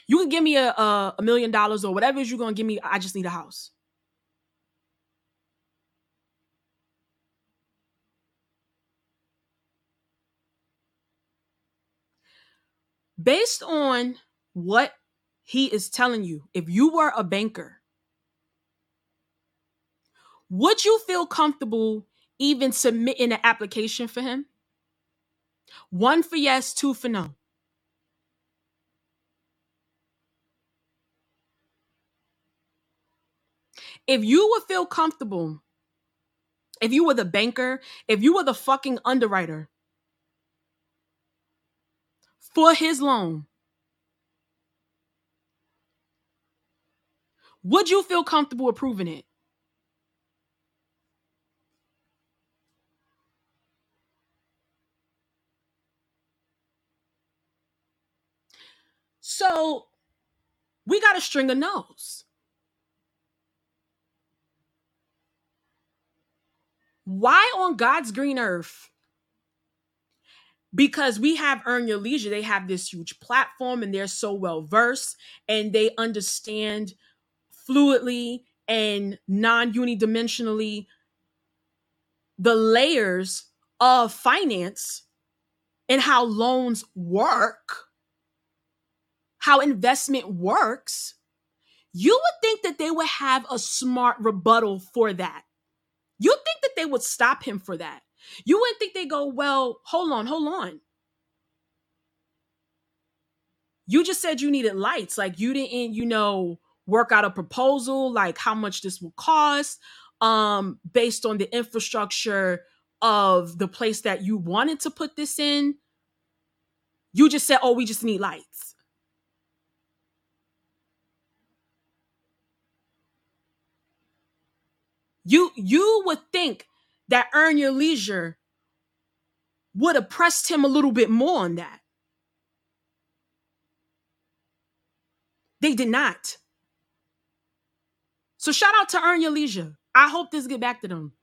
You can give me a, a, million dollars or whatever you're going to give me. I just need a house. Based on what he is telling you if you were a banker, would you feel comfortable even submitting an application for him? One for yes, two for no. If you would feel comfortable if you were the banker, if you were the fucking underwriter for his loan, would you feel comfortable approving it? So we got a string of no's. Why on God's green earth? Because we have Earn Your Leisure, they have this huge platform and they're so well versed and they understand fluidly and non unidimensionally the layers of finance and how loans work, how investment works. You would think that they would have a smart rebuttal for that. You think that they would stop him for that. You wouldn't think they go, well, hold on, hold on. You just said you needed lights. Like you didn't, you know, work out a proposal, like how much this will cost, um, based on the infrastructure of the place that you wanted to put this in. You just said, oh, we just need lights. You you would think that earn your leisure would have pressed him a little bit more on that. They did not. So shout out to Earn Your Leisure. I hope this get back to them.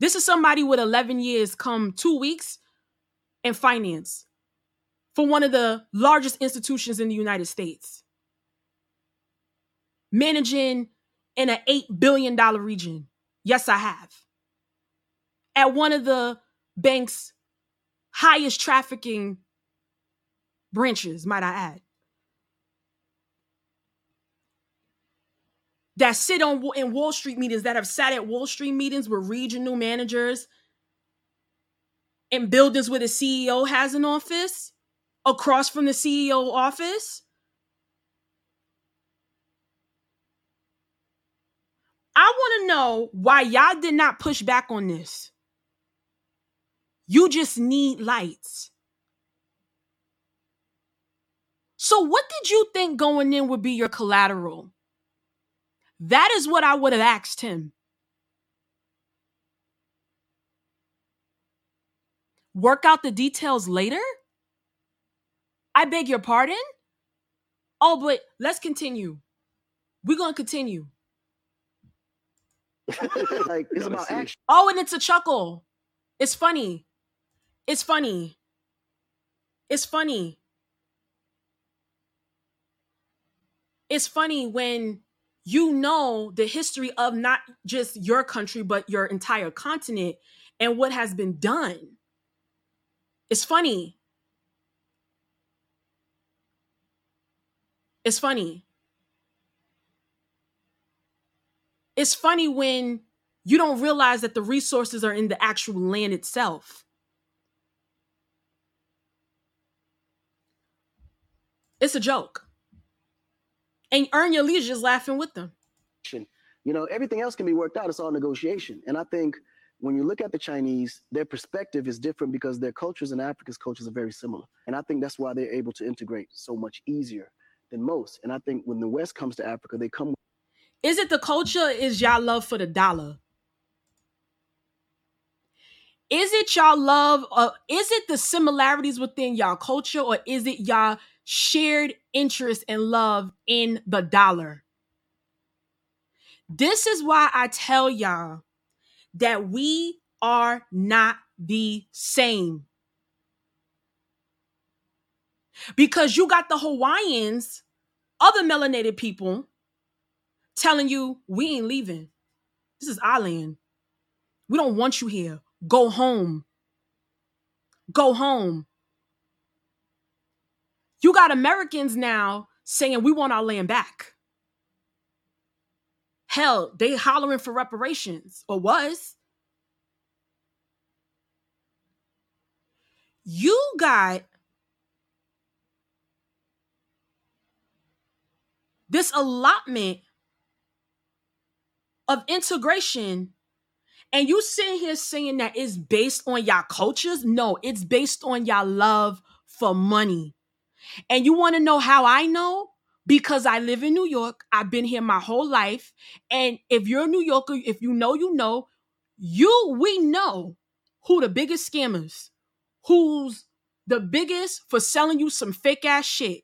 This is somebody with 11 years come 2 weeks in finance for one of the largest institutions in the United States. Managing in an $8 billion region. Yes, I have. At one of the bank's highest trafficking branches, might I add. That sit on in Wall Street meetings, that have sat at Wall Street meetings with regional managers in buildings where the CEO has an office, across from the CEO office. I want to know why y'all did not push back on this. You just need lights. So, what did you think going in would be your collateral? That is what I would have asked him. Work out the details later? I beg your pardon? Oh, but let's continue. We're going to continue. like it's about action. Oh, and it's a chuckle. It's funny. It's funny. It's funny. It's funny when you know the history of not just your country, but your entire continent and what has been done. It's funny. It's funny. It's funny when you don't realize that the resources are in the actual land itself. It's a joke. And earn your leisure is laughing with them. You know, everything else can be worked out. It's all negotiation. And I think when you look at the Chinese, their perspective is different because their cultures and Africa's cultures are very similar. And I think that's why they're able to integrate so much easier than most. And I think when the West comes to Africa, they come is it the culture? Is y'all love for the dollar? Is it y'all love? Uh, is it the similarities within y'all culture, or is it y'all shared interest and love in the dollar? This is why I tell y'all that we are not the same. Because you got the Hawaiians, other melanated people, telling you we ain't leaving. This is our land. We don't want you here. Go home. Go home. You got Americans now saying we want our land back. Hell, they hollering for reparations or was. You got this allotment of integration And you sitting here saying that it's based on y'all cultures? No, it's based on y'all love for money. And you want to know how I know? Because I live in New York. I've been here my whole life. And if you're a New Yorker, if you know, you know, you, we know who the biggest scammers, who's the biggest for selling you some fake ass shit.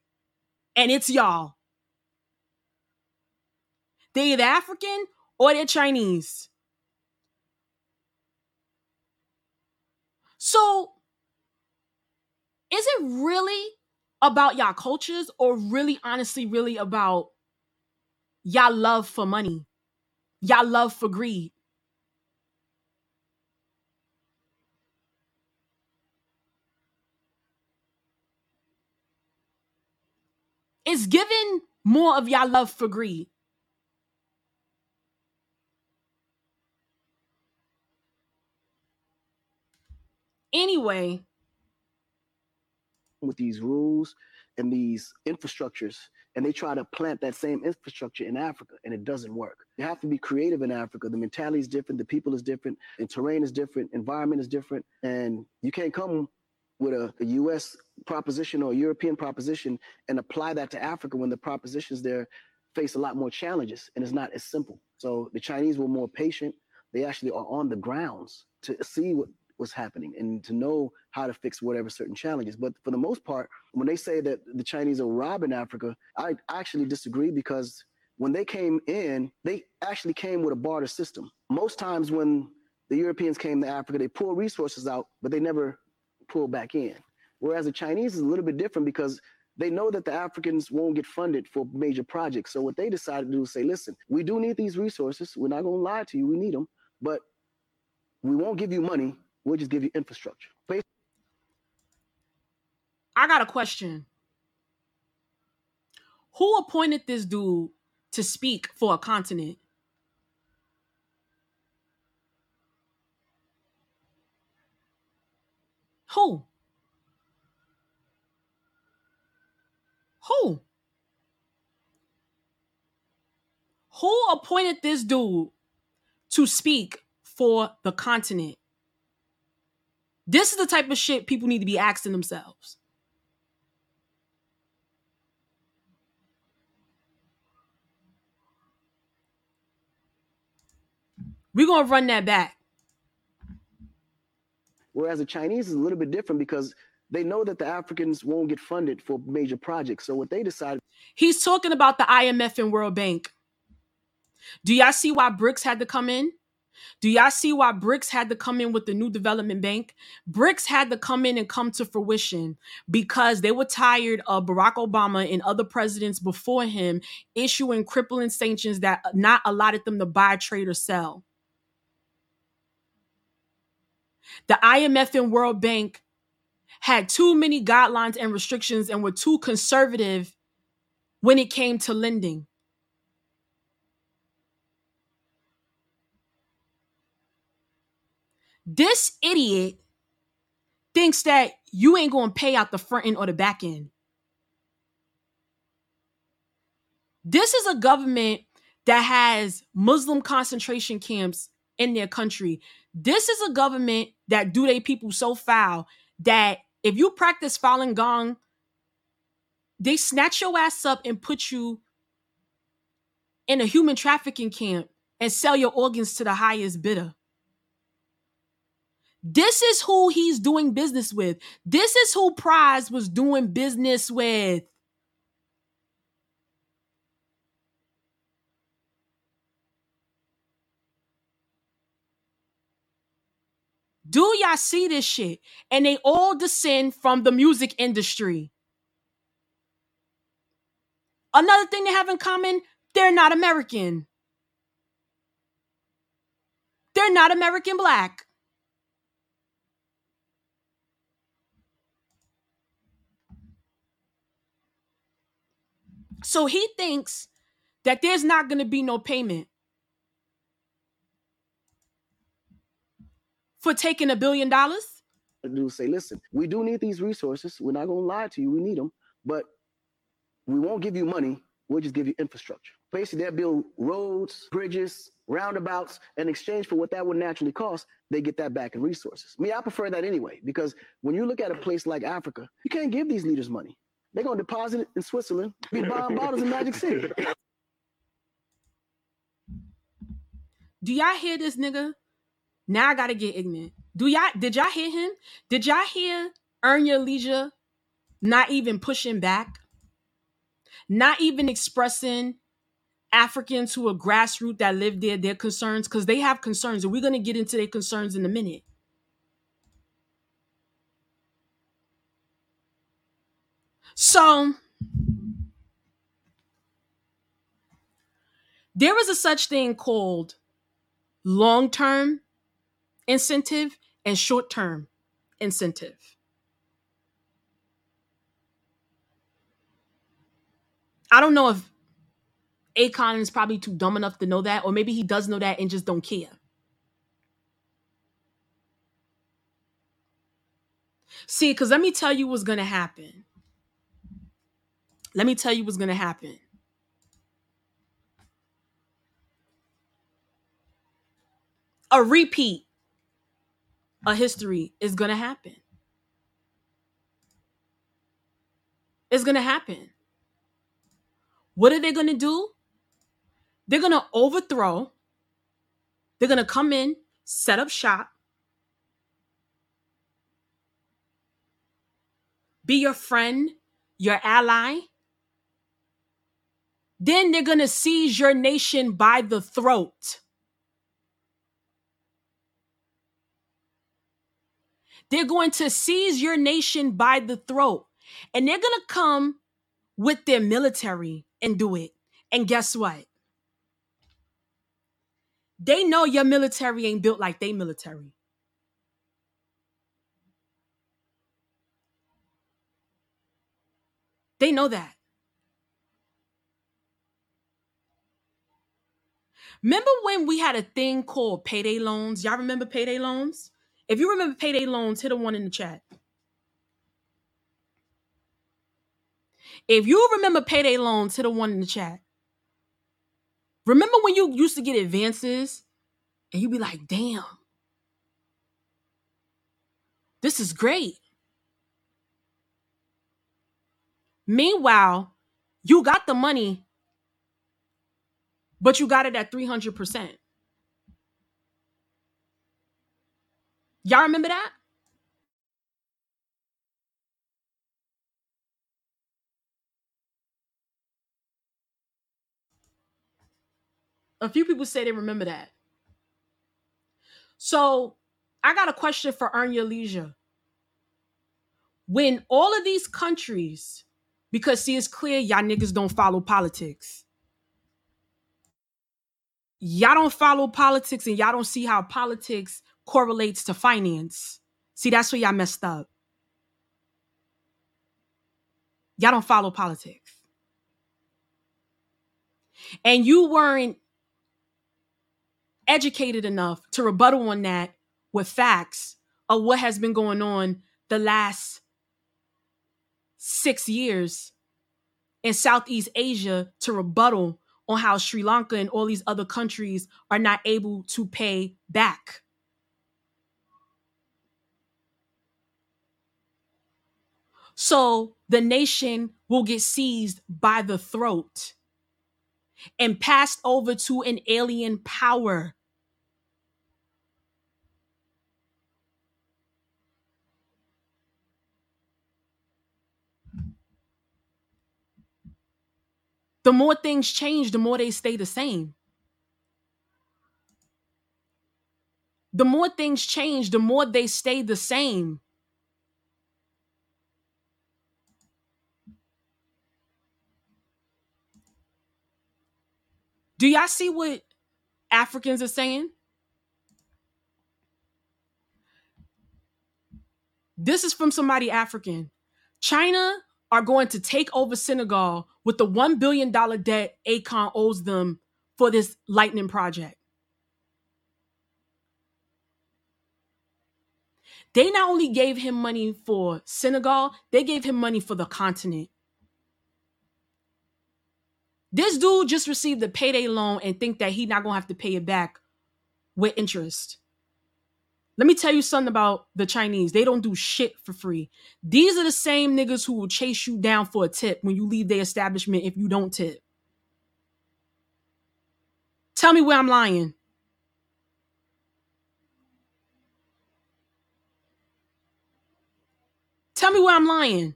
And it's y'all. They either African or they're Chinese. So, is it really about y'all cultures or really, honestly, really about y'all love for money? Y'all love for greed? It's given more of y'all love for greed. Anyway, with these rules and these infrastructures, and they try to plant that same infrastructure in Africa, and it doesn't work. You have to be creative in Africa. The mentality is different, the people is different, the terrain is different, environment is different, and you can't come with a, a U.S. proposition or a European proposition and apply that to Africa when the propositions there face a lot more challenges, and it's not as simple. So the Chinese were more patient. They actually are on the grounds to see what what's happening and to know how to fix whatever certain challenges. But for the most part, when they say that the Chinese are robbing Africa, I actually disagree because when they came in, they actually came with a barter system. Most times when the Europeans came to Africa, they pull resources out, but they never pull back in. Whereas the Chinese is a little bit different because they know that the Africans won't get funded for major projects. So what they decided to do is say, listen, we do need these resources. We're not going to lie to you. We need them, but we won't give you money We'll just give you infrastructure. I got a question. Who appointed this dude to speak for a continent? Who? Who? Who appointed this dude to speak for the continent? This is the type of shit people need to be asking themselves. We're going to run that back. Whereas the Chinese is a little bit different because they know that the Africans won't get funded for major projects. So what they decided. He's talking about the IMF and World Bank. Do y'all see why BRICS had to come in? Do y'all see why BRICS had to come in with the new development bank? BRICS had to come in and come to fruition because they were tired of Barack Obama and other presidents before him issuing crippling sanctions that not allotted them to buy, trade, or sell. The IMF and World Bank had too many guidelines and restrictions and were too conservative when it came to lending. This idiot thinks that you ain't going to pay out the front end or the back end. This is a government that has Muslim concentration camps in their country. This is a government that do they people so foul that if you practice Falun Gong, they snatch your ass up and put you in a human trafficking camp and sell your organs to the highest bidder. This is who he's doing business with. This is who Pras was doing business with. Do y'all see this shit? And they all descend from the music industry. Another thing they have in common, they're not American. They're not American black. So he thinks that there's not going to be no payment for taking a billion dollars. Do say, listen, we do need these resources. We're not going to lie to you. We need them, but we won't give you money. We'll just give you infrastructure. Basically, they'll build roads, bridges, roundabouts, in exchange for what that would naturally cost, they get that back in resources. I mean, I prefer that anyway, because when you look at a place like Africa, you can't give these leaders money. They're gonna deposit it in Switzerland, be buying bottles in Magic City. Do y'all hear this nigga? Now I gotta get ignorant. Do y'all did y'all hear him? Did y'all hear Earn Your Leisure not even pushing back? Not even expressing Africans who are grassroots that live there, their concerns, because they have concerns, and we're to get into their concerns in a minute. So, there is a such thing called long term incentive and short term incentive. I don't know if Akon is probably too dumb enough to know that, or maybe he does know that and just don't care. See, because let me tell you what's going to happen. Let me tell you what's going to happen. A repeat of history is going to happen. It's going to happen. What are they going to do? They're going to overthrow. They're going to come in, set up shop, be your friend, your ally. Then they're going to seize your nation by the throat. They're going to seize your nation by the throat. And they're going to come with their military and do it. And guess what? They know your military ain't built like they military. They know that. Remember when we had a thing called payday loans? Y'all remember payday loans? If you remember payday loans, hit a one in the chat. If you remember payday loans, hit a one in the chat. Remember when you used to get advances and you'd be like, damn, this is great. Meanwhile, you got the money, but you got it at 300%. Y'all remember that? A few people say they remember that. So I got a question for Earn Your Leisure. When all of these countries, because see, it's clear y'all niggas don't follow politics. Y'all don't follow politics and y'all don't see how politics correlates to finance. See, that's where y'all messed up. Y'all don't follow politics. And you weren't educated enough to rebuttal on that with facts of what has been going on the last six years in Southeast Asia to rebuttal on how Sri Lanka and all these other countries are not able to pay back. So the nation will get seized by the throat and passed over to an alien power. The more things change, the more they stay the same. The more things change, the more they stay the same. Do y'all see what Africans are saying? This is from somebody African. China are going to take over Senegal with the $1 billion debt Akon owes them for this lightning project. They not only gave him money for Senegal, they gave him money for the continent. This dude just received a payday loan and think that he not gonna have to pay it back with interest. Let me tell you something about the Chinese. They don't do shit for free. These are the same niggas who will chase you down for a tip when you leave their establishment if you don't tip. Tell me where I'm lying. Tell me where I'm lying.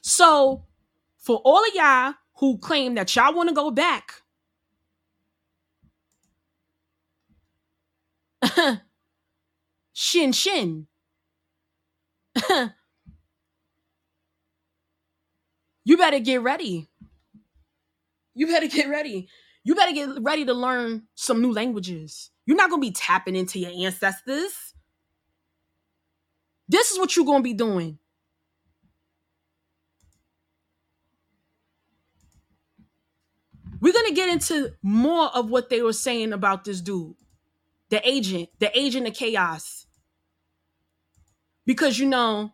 So, for all of y'all who claim that y'all want to go back, shin shin. you better get ready. You better get ready. You better get ready to learn some new languages. You're not going to be tapping into your ancestors. This is what you're going to be doing. We're going to get into more of what they were saying about this dude, the agent, the agent of chaos. Because, you know,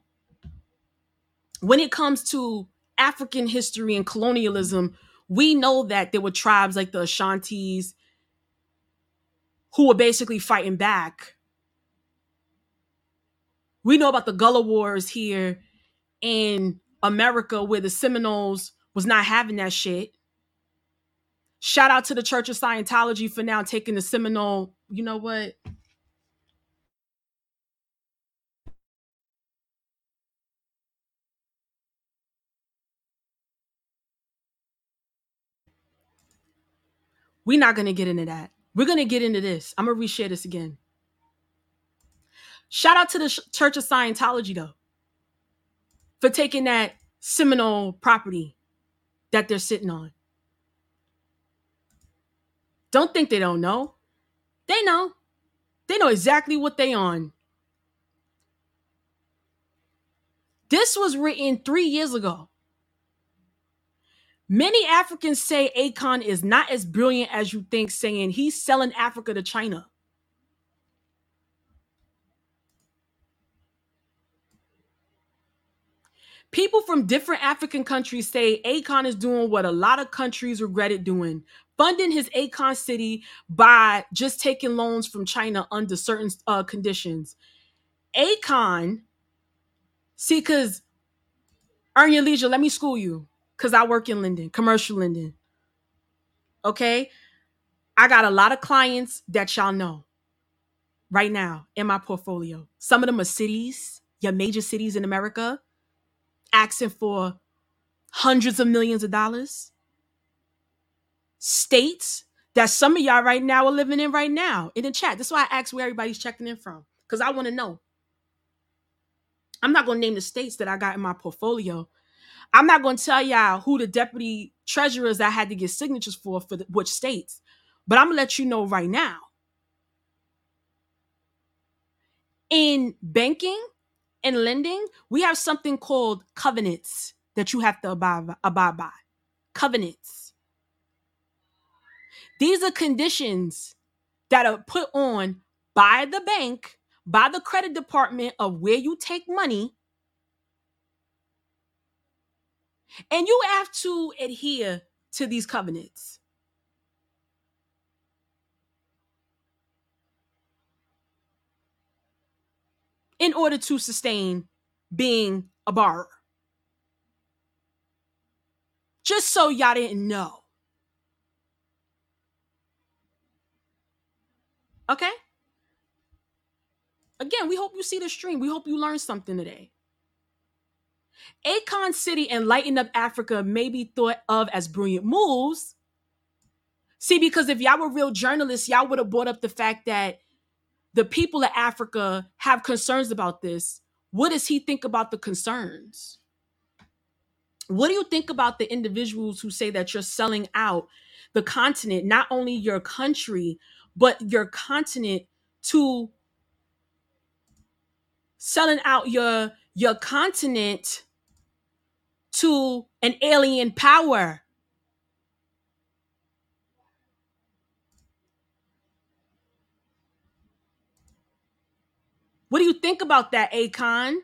when it comes to African history and colonialism, we know that there were tribes like the Ashantis who were basically fighting back. We know about the Gullah Wars here in America where the Seminoles was not having that shit. Shout out to the Church of Scientology for now taking the Seminole. You know what? We're not going to get into that. We're going to get into this. I'm going to reshare this again. Shout out to the Church of Scientology, though, for taking that Seminole property that they're sitting on. Don't think they don't know. They know. They know exactly what they on. This was written three years ago. Many Africans say Akon is not as brilliant as you think, saying he's selling Africa to China. People from different African countries say Akon is doing what a lot of countries regretted doing, funding his Akon city by just taking loans from China under certain uh, conditions. Akon, see, because earn your leisure, let me school you because I work in lending, commercial lending. Okay. I got a lot of clients that y'all know right now in my portfolio. Some of them are cities, your major cities in America, asking for hundreds of millions of dollars. States that some of y'all right now are living in right now in the chat. That's why I asked where everybody's checking in from because I want to know. I'm not going to name the states that I got in my portfolio I'm not going to tell y'all who the deputy treasurers I had to get signatures for for the, which states, but I'm gonna let you know right now. In banking and lending, we have something called covenants that you have to abide, abide by. Covenants. These are conditions that are put on by the bank, by the credit department of where you take money And you have to adhere to these covenants. In order to sustain being a borrower. Just so y'all didn't know. Okay? Again, we hope you see the stream. We hope you learned something today. Akon City and Lighten Up Africa may be thought of as brilliant moves. See, because if y'all were real journalists, y'all would have brought up the fact that the people of Africa have concerns about this. What does he think about the concerns? What do you think about the individuals who say that you're selling out the continent, not only your country, but your continent to selling out your your continent to an alien power. What do you think about that, Akon?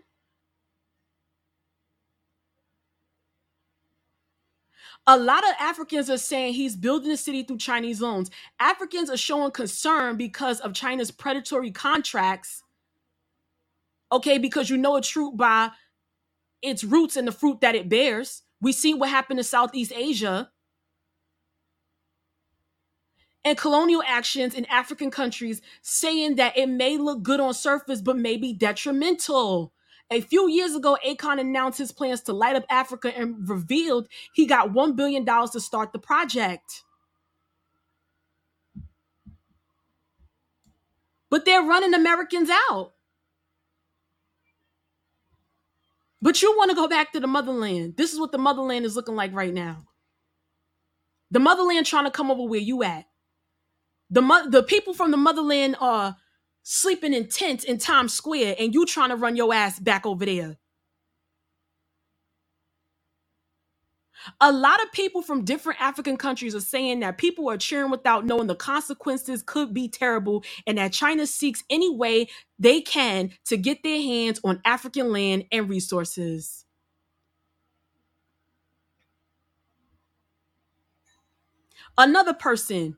A lot of Africans are saying he's building the city through Chinese loans. Africans are showing concern because of China's predatory contracts. Okay, because you know a fruit by its roots and the fruit that it bears. We see what happened in Southeast Asia and colonial actions in African countries, saying that it may look good on surface, but may be detrimental. A few years ago, Akon announced his plans to light up Africa and revealed he got $1 billion to start the project. But they're running Americans out. But you want to go back to the motherland. This is what the motherland is looking like right now. The motherland trying to come over where you at. The mo- the people from the motherland are sleeping in tents in Times Square and you trying to run your ass back over there. A lot of people from different African countries are saying that people are cheering without knowing the consequences could be terrible and that China seeks any way they can to get their hands on African land and resources. Another person,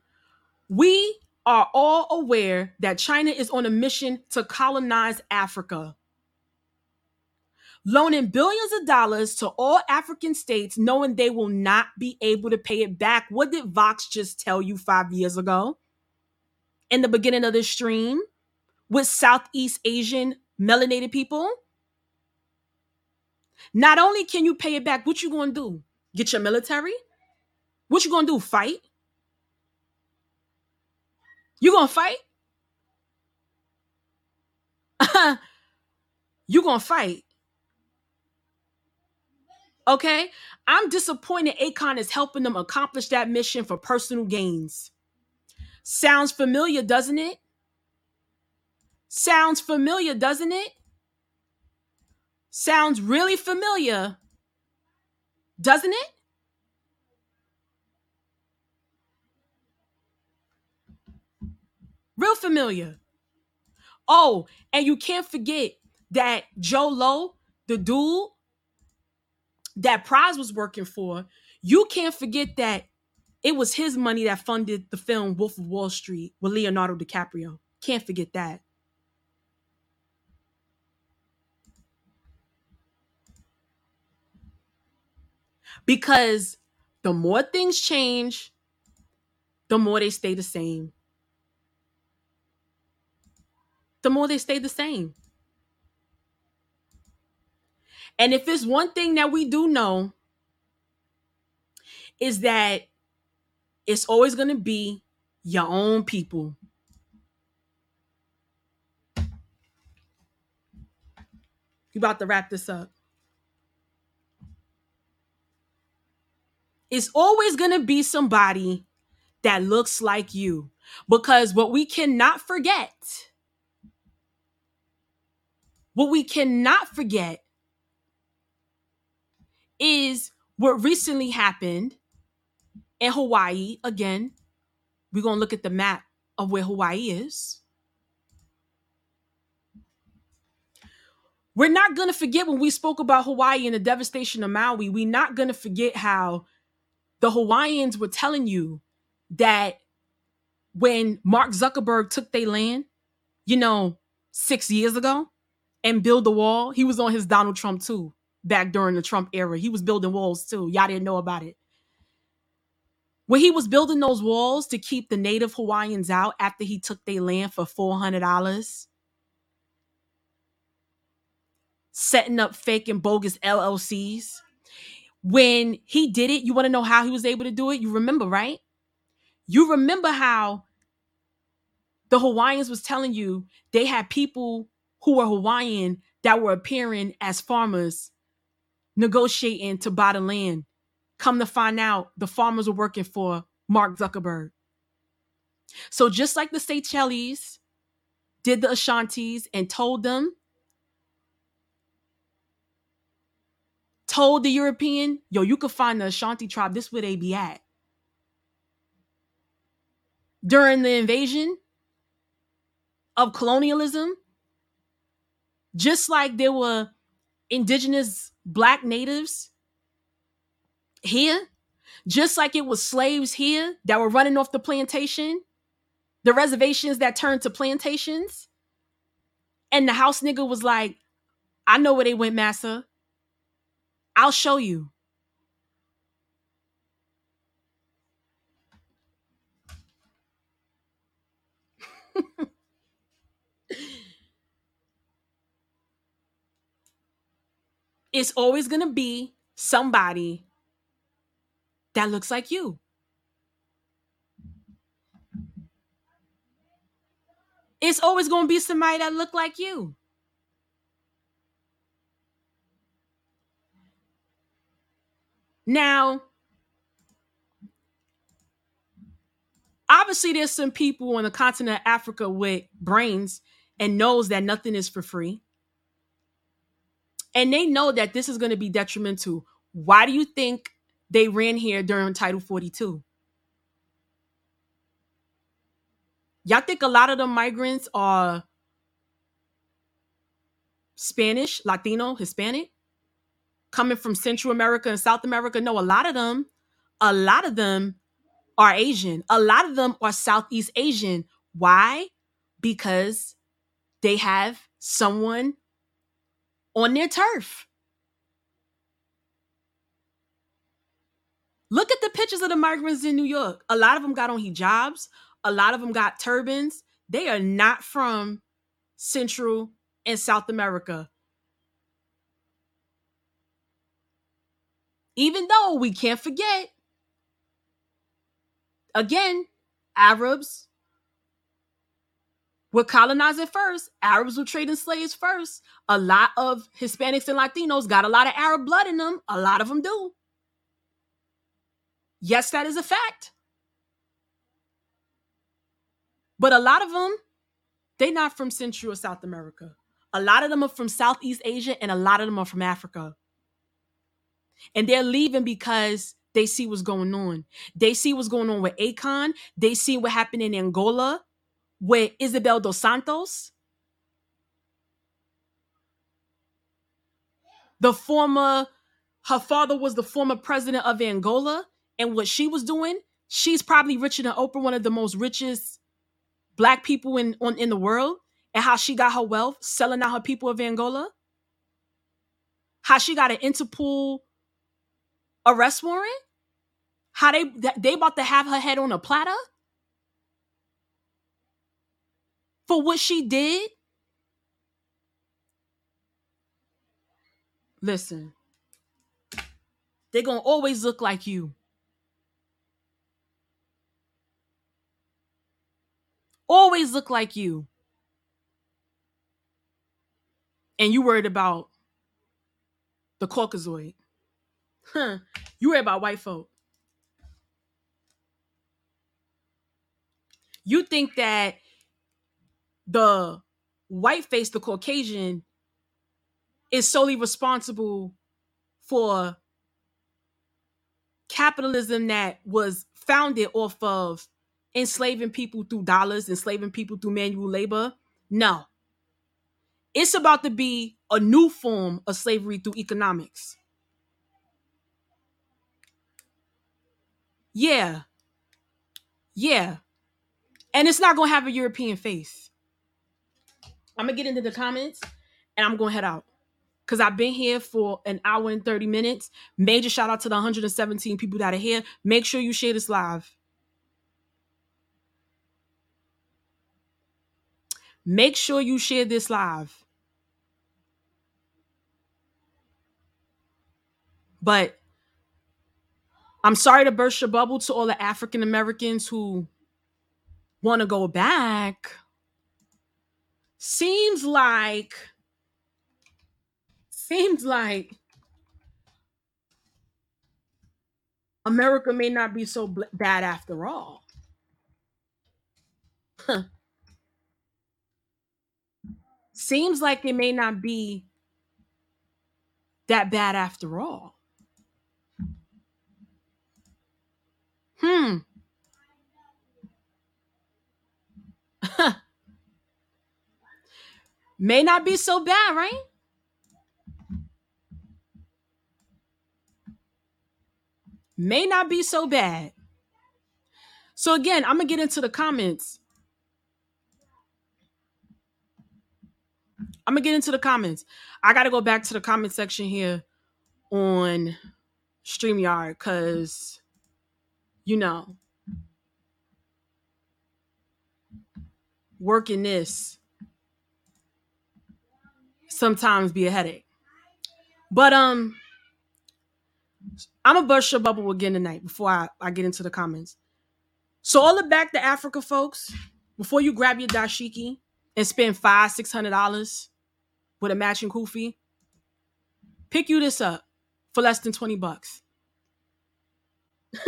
we are all aware that China is on a mission to colonize Africa loaning billions of dollars to all African states, knowing they will not be able to pay it back. What did Vox just tell you five years ago in the beginning of the stream with Southeast Asian melanated people? Not only can you pay it back, what you gonna do? Get your military? What you gonna do? Fight? You gonna fight? you gonna fight? Okay. I'm disappointed Akon is helping them accomplish that mission for personal gains. Sounds familiar, doesn't it? Sounds familiar, doesn't it? Sounds really familiar, doesn't it? Real familiar. Oh, and you can't forget that Jho Low, the dude that Pras was working for, you can't forget that it was his money that funded the film Wolf of Wall Street with Leonardo DiCaprio. Can't forget that. Because the more things change, the more they stay the same. The more they stay the same. And if it's one thing that we do know, is that it's always going to be your own people. You about to wrap this up. It's always going to be somebody that looks like you. Because what we cannot forget, what we cannot forget is what recently happened in Hawaii. Again, we're going to look at the map of where Hawaii is. We're not going to forget when we spoke about Hawaii and the devastation of Maui. We're not going to forget how the Hawaiians were telling you that when Mark Zuckerberg took their land, you know, six years ago and build the wall, he was on his Donald Trump too back during the Trump era. He was building walls too. Y'all didn't know about it. When he was building those walls to keep the native Hawaiians out after he took their land for $400, setting up fake and bogus LLCs. When he did it, you want to know how he was able to do it? You remember, right? You remember how the Hawaiians was telling you they had people who were Hawaiian that were appearing as farmers negotiating to buy the land. Come to find out, the farmers were working for Mark Zuckerberg. So just like the Seychelles did the Ashantis and told them, told the European, yo, you could find the Ashanti tribe, this where they be at. During the invasion of colonialism, just like there were indigenous black natives here, Just like it was slaves here that were running off the plantation, the reservations that turned to plantations. And the house nigga was like, I know where they went, massa. I'll show you. it's always going to be somebody that looks like you. It's always going to be somebody that look like you. Now, obviously there's some people on the continent of Africa with brains and knows that nothing is for free. And they know that this is going to be detrimental. Why do you think they ran here during Title 42? Y'all think a lot of the migrants are Spanish, Latino, Hispanic, coming from Central America and South America? No, a lot of them, a lot of them are Asian. A lot of them are Southeast Asian. Why? Because they have someone on their turf. Look at the pictures of the migrants in New York. A lot of them got on hijabs, a lot of them got turbans. They are not from Central and South America. Even though we can't forget, again, Arabs were colonizing first. Arabs were trading slaves first. A lot of Hispanics and Latinos got a lot of Arab blood in them. A lot of them do. Yes, that is a fact. But a lot of them, they're not from Central or South America. A lot of them are from Southeast Asia and a lot of them are from Africa. And they're leaving because they see what's going on. They see what's going on with Akon. They see what happened in Angola with Isabel dos Santos. The former, her father was the former president of Angola. And what she was doing, she's probably richer than Oprah, one of the most richest black people in, on, in the world. And how she got her wealth selling out her people of Angola. How she got an Interpol arrest warrant. How they they about to have her head on a platter for what she did? Listen, they're going to always look like you. Always look like you. And you worried about the Caucasoid. Huh. You worried about white folk. You think that the white face, the Caucasian, is solely responsible for capitalism that was founded off of enslaving people through dollars, enslaving people through manual labor. No. It's about to be a new form of slavery through economics. Yeah. Yeah. And it's not going to have a European face. I'm gonna get into the comments and I'm gonna head out because I've been here for an hour and 30 minutes. Major shout out to the 117 people that are here. Make sure you share this live. Make sure you share this live. But I'm sorry to burst your bubble to all the African Americans who want to go back seems like seems like America may not be so bl- bad after all. Huh. Seems like it may not be that bad after all. Hmm. May not be so bad, right? may not be so bad. So again, I'm gonna get into the comments. I'm gonna get into the comments. I gotta go back to the comment section here on StreamYard because you know working this sometimes be a headache. But um I'm gonna burst your bubble again tonight before I, I get into the comments. So all the back to Africa folks, before you grab your dashiki and spend five, six hundred dollars with a matching kufi, pick you this up for less than 20 bucks.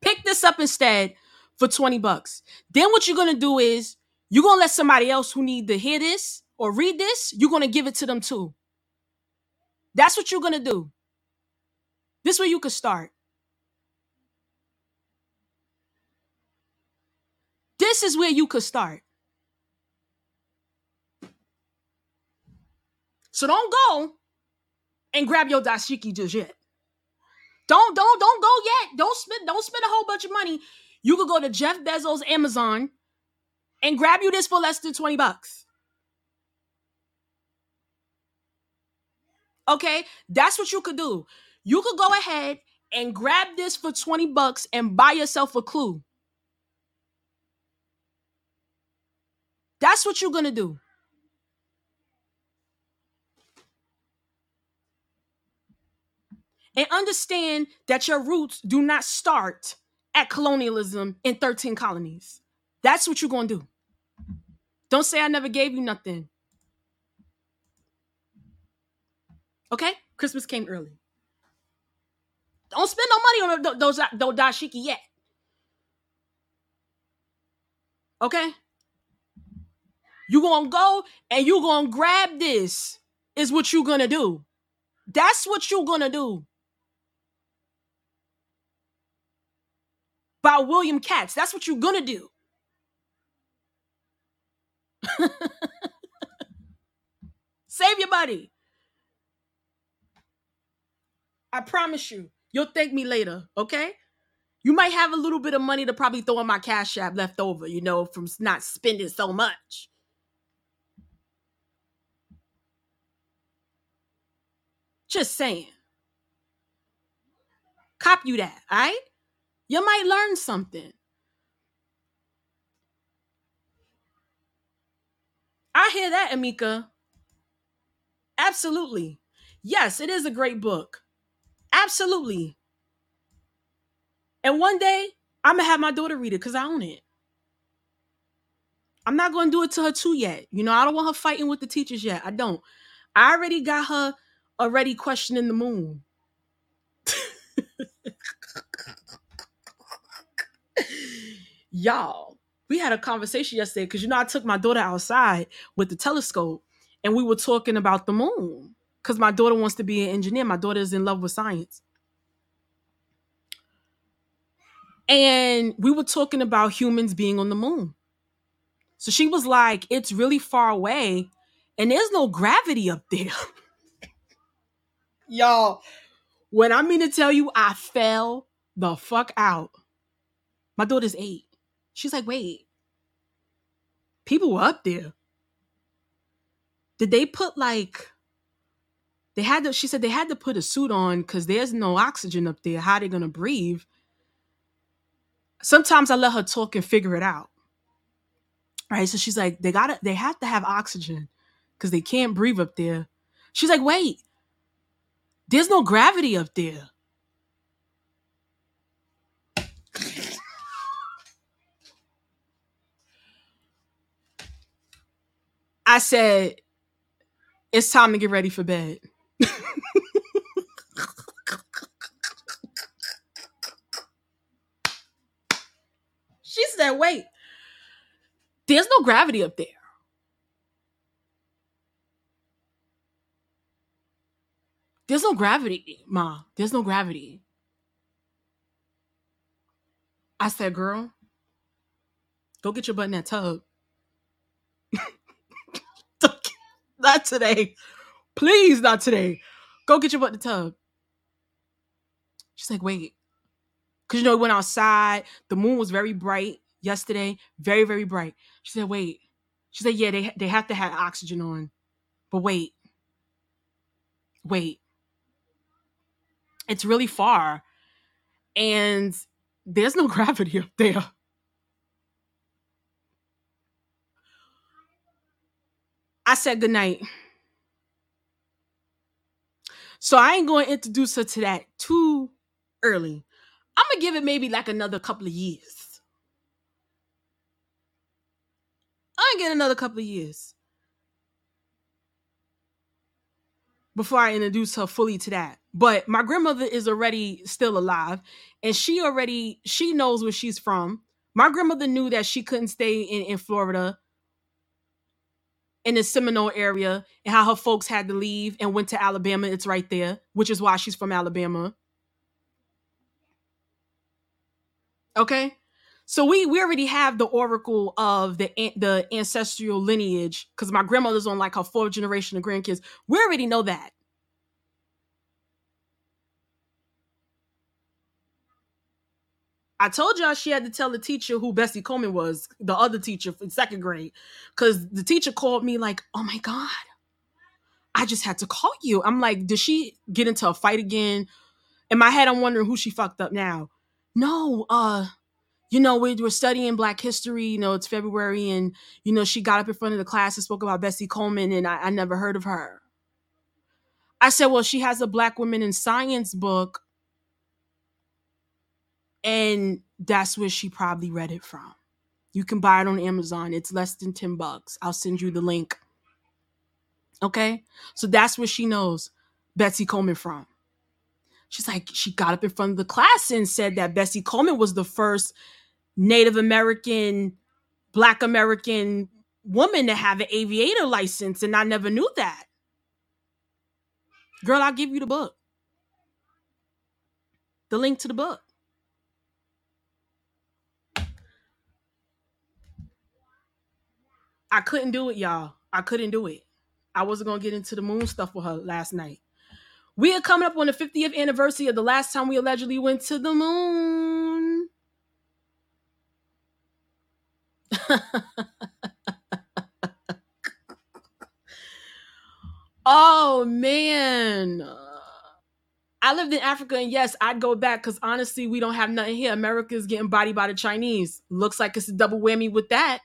pick this up instead for 20 bucks. Then what you're gonna do is you're gonna let somebody else who need to hear this or read this, you're gonna give it to them too. That's what you're gonna do. This way you could start. This is where you could start. So don't go and grab your dashiki just yet. Don't don't don't go yet. Don't spend don't spend a whole bunch of money. You could go to Jeff Bezos Amazon and grab you this for less than 20 bucks. Okay? That's what you could do. You could go ahead and grab this for 20 bucks and buy yourself a clue. That's what you're going to do. And understand that your roots do not start at colonialism in 13 colonies. That's what you're going to do. Don't say I never gave you nothing. Okay? Christmas came early. Don't spend no money on those, those dashiki yet. Okay? You gonna go and you gonna grab this is what you gonna do. That's what you gonna do. By William Katz. That's what you gonna do. Save your money. I promise you, you'll thank me later, okay? You might have a little bit of money to probably throw in my cash app left over, you know, from not spending so much. Just saying. Cop you that, all right? You might learn something. I hear that, Amika. Absolutely. Yes, it is a great book. Absolutely. And one day, I'm going to have my daughter read it because I own it. I'm not going to do it to her too yet. You know, I don't want her fighting with the teachers yet. I don't. I already got her already questioning the moon. Y'all, we had a conversation yesterday because you know I took my daughter outside with the telescope and we were talking about the moon because my daughter wants to be an engineer. My daughter is in love with science. And we were talking about humans being on the moon. So she was like, it's really far away and there's no gravity up there. Y'all, when I mean to tell you, I fell the fuck out. My daughter's eight. She's like, wait, people were up there. Did they put like they had to she said they had to put a suit on because there's no oxygen up there. How are they gonna breathe? Sometimes I let her talk and figure it out. Right. So she's like, they gotta they have to have oxygen because they can't breathe up there. She's like, wait, there's no gravity up there. I said, it's time to get ready for bed. she said, wait, there's no gravity up there. There's no gravity, Ma. There's no gravity. I said, girl, go get your butt in that tub. Not today. Please, not today. Go get your butt in the tub. She's like, wait. Cause you know, we went outside. The moon was very bright yesterday. Very, very bright. She said, wait. She said, yeah, they they have to have oxygen on. But wait. Wait. It's really far. And there's no gravity up there. I said goodnight. So I ain't going to introduce her to that too early. I'm going to give it maybe like another couple of years. I'm going to get another couple of years before I introduce her fully to that. But my grandmother is already still alive and she already she knows where she's from. My grandmother knew that she couldn't stay in, in Florida in the Seminole area and how her folks had to leave and went to Alabama. It's right there, which is why she's from Alabama. Okay. So we we already have the oracle of the the ancestral lineage because my grandmother's on like her fourth generation of grandkids. We already know that. I told y'all she had to tell the teacher who Bessie Coleman was, the other teacher in second grade, because the teacher called me like, "Oh my god, I just had to call you." I'm like, "Did she get into a fight again?" In my head, I'm wondering who she fucked up now. No, uh, you know, we were studying Black history. You know, it's February, and you know, she got up in front of the class and spoke about Bessie Coleman, and I, I never heard of her. I said, "Well, she has a Black women in science book." And that's where she probably read it from. You can buy it on Amazon. It's less than 10 bucks. I'll send you the link. Okay? So that's where she knows Bessie Coleman from. She's like, she got up in front of the class and said that Bessie Coleman was the first Native American, Black American woman to have an aviator license, and I never knew that. Girl, I'll give you the book. The link to the book. I couldn't do it, y'all. I couldn't do it. I wasn't gonna get into the moon stuff with her last night. We are coming up on the 50th anniversary of the last time we allegedly went to the moon. oh man. I lived in Africa and yes, I'd go back because honestly, we don't have nothing here. America's getting bodied by the Chinese. Looks like it's a double whammy with that.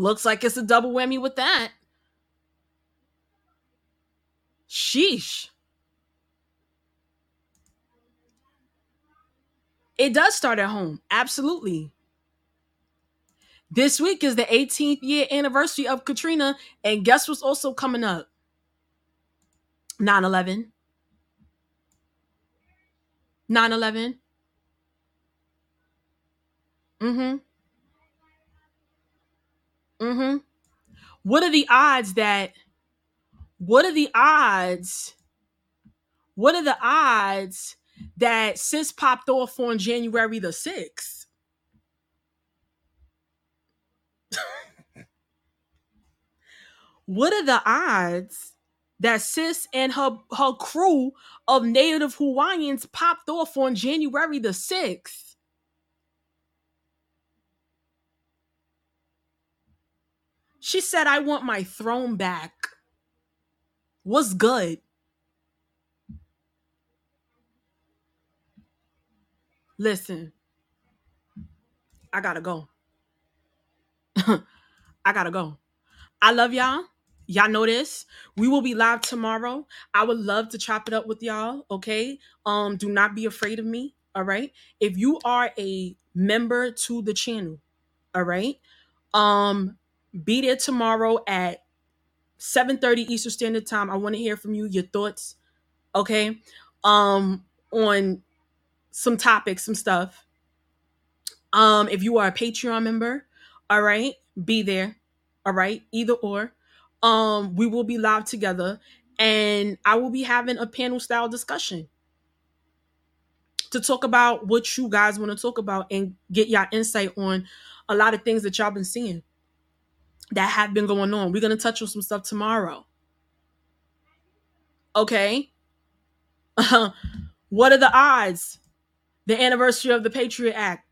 Looks like it's a double whammy with that. Sheesh. It does start at home. Absolutely. This week is the 18th year anniversary of Katrina. And guess what's also coming up? 9 11. 9 11. Mm hmm. Mm-hmm. What are the odds that what are the odds? What are the odds that sis popped off on January the 6th? what are the odds that sis and her her crew of native Hawaiians popped off on January the 6th? She said, I want my throne back. What's good? Listen, I gotta go. I gotta go. I love y'all. Y'all know this. We will be live tomorrow. I would love to chop it up with y'all. Okay. Um, do not be afraid of me. All right. If you are a member to the channel, all right. Um, be there tomorrow at 7:30 Eastern Standard Time. I want to hear from you, your thoughts, okay? Um, on some topics, some stuff. Um, if you are a Patreon member, all right, be there. All right, either or. Um, we will be live together and I will be having a panel style discussion to talk about what you guys want to talk about and get y'all insight on a lot of things that y'all been seeing that have been going on. We're going to touch on some stuff tomorrow. Okay. what are the odds? The anniversary of the Patriot Act,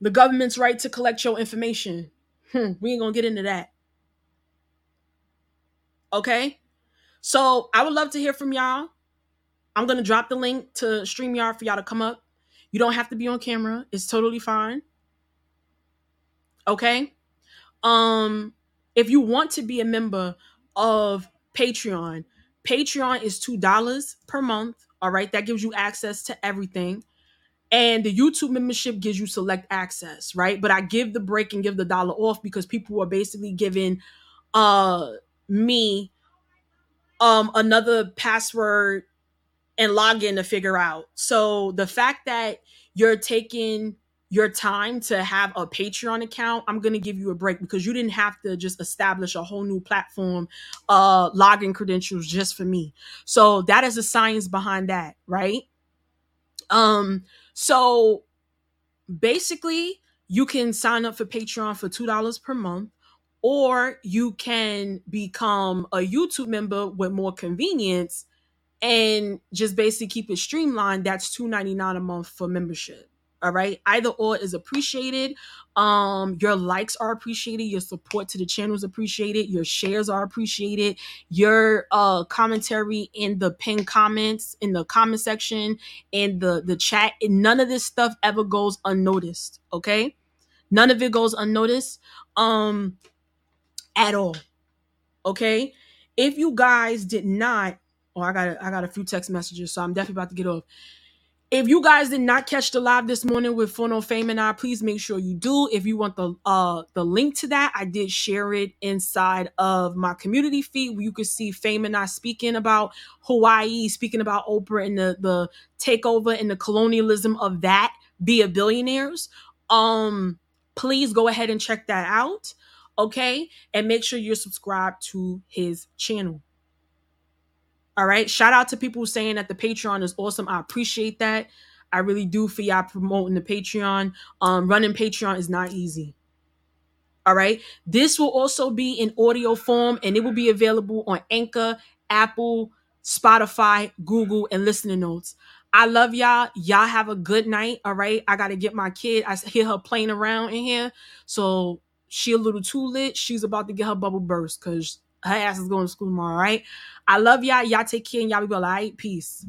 the government's right to collect your information. Hmm, we ain't going to get into that. Okay. So I would love to hear from y'all. I'm going to drop the link to StreamYard for y'all to come up. You don't have to be on camera. It's totally fine. Okay? Um if you want to be a member of Patreon, Patreon is $2 per month, all right? That gives you access to everything. And the YouTube membership gives you select access, right? But I give the break and give the dollar off because people are basically giving uh me um another password and login to figure out. So the fact that you're taking your time to have a Patreon account, I'm going to give you a break because you didn't have to just establish a whole new platform, uh, login credentials just for me. So that is the science behind that, right? Um, so basically, you can sign up for Patreon for $2 per month, or you can become a YouTube member with more convenience and just basically keep it streamlined. That's $2.99 a month for membership. All right. Either or is appreciated. Um, your likes are appreciated, your support to the channel is appreciated, your shares are appreciated, your uh commentary in the pin comments in the comment section in the the chat. None of this stuff ever goes unnoticed. Okay. None of it goes unnoticed. Um at all. Okay. If you guys did not, oh, I got a, I got a few text messages, so I'm definitely about to get off. If you guys did not catch the live this morning with Phono Fame and I, please make sure you do. If you want the uh the link to that, I did share it inside of my community feed where you can see Fame and I speaking about Hawaii, speaking about Oprah and the the takeover and the colonialism of that via billionaires. Um, please go ahead and check that out. Okay, and make sure you're subscribed to his channel. All right. Shout out to people saying that the Patreon is awesome. I appreciate that. I really do for y'all promoting the Patreon. Um, running Patreon is not easy. All right. This will also be in audio form and it will be available on Anchor, Apple, Spotify, Google, and listening notes. I love y'all. Y'all have a good night. All right. I got to get my kid. I hear her playing around in here. So she a little too lit. She's about to get her bubble burst because her ass is going to school tomorrow, right? I love y'all. Y'all take care and y'all be well, all right? Peace.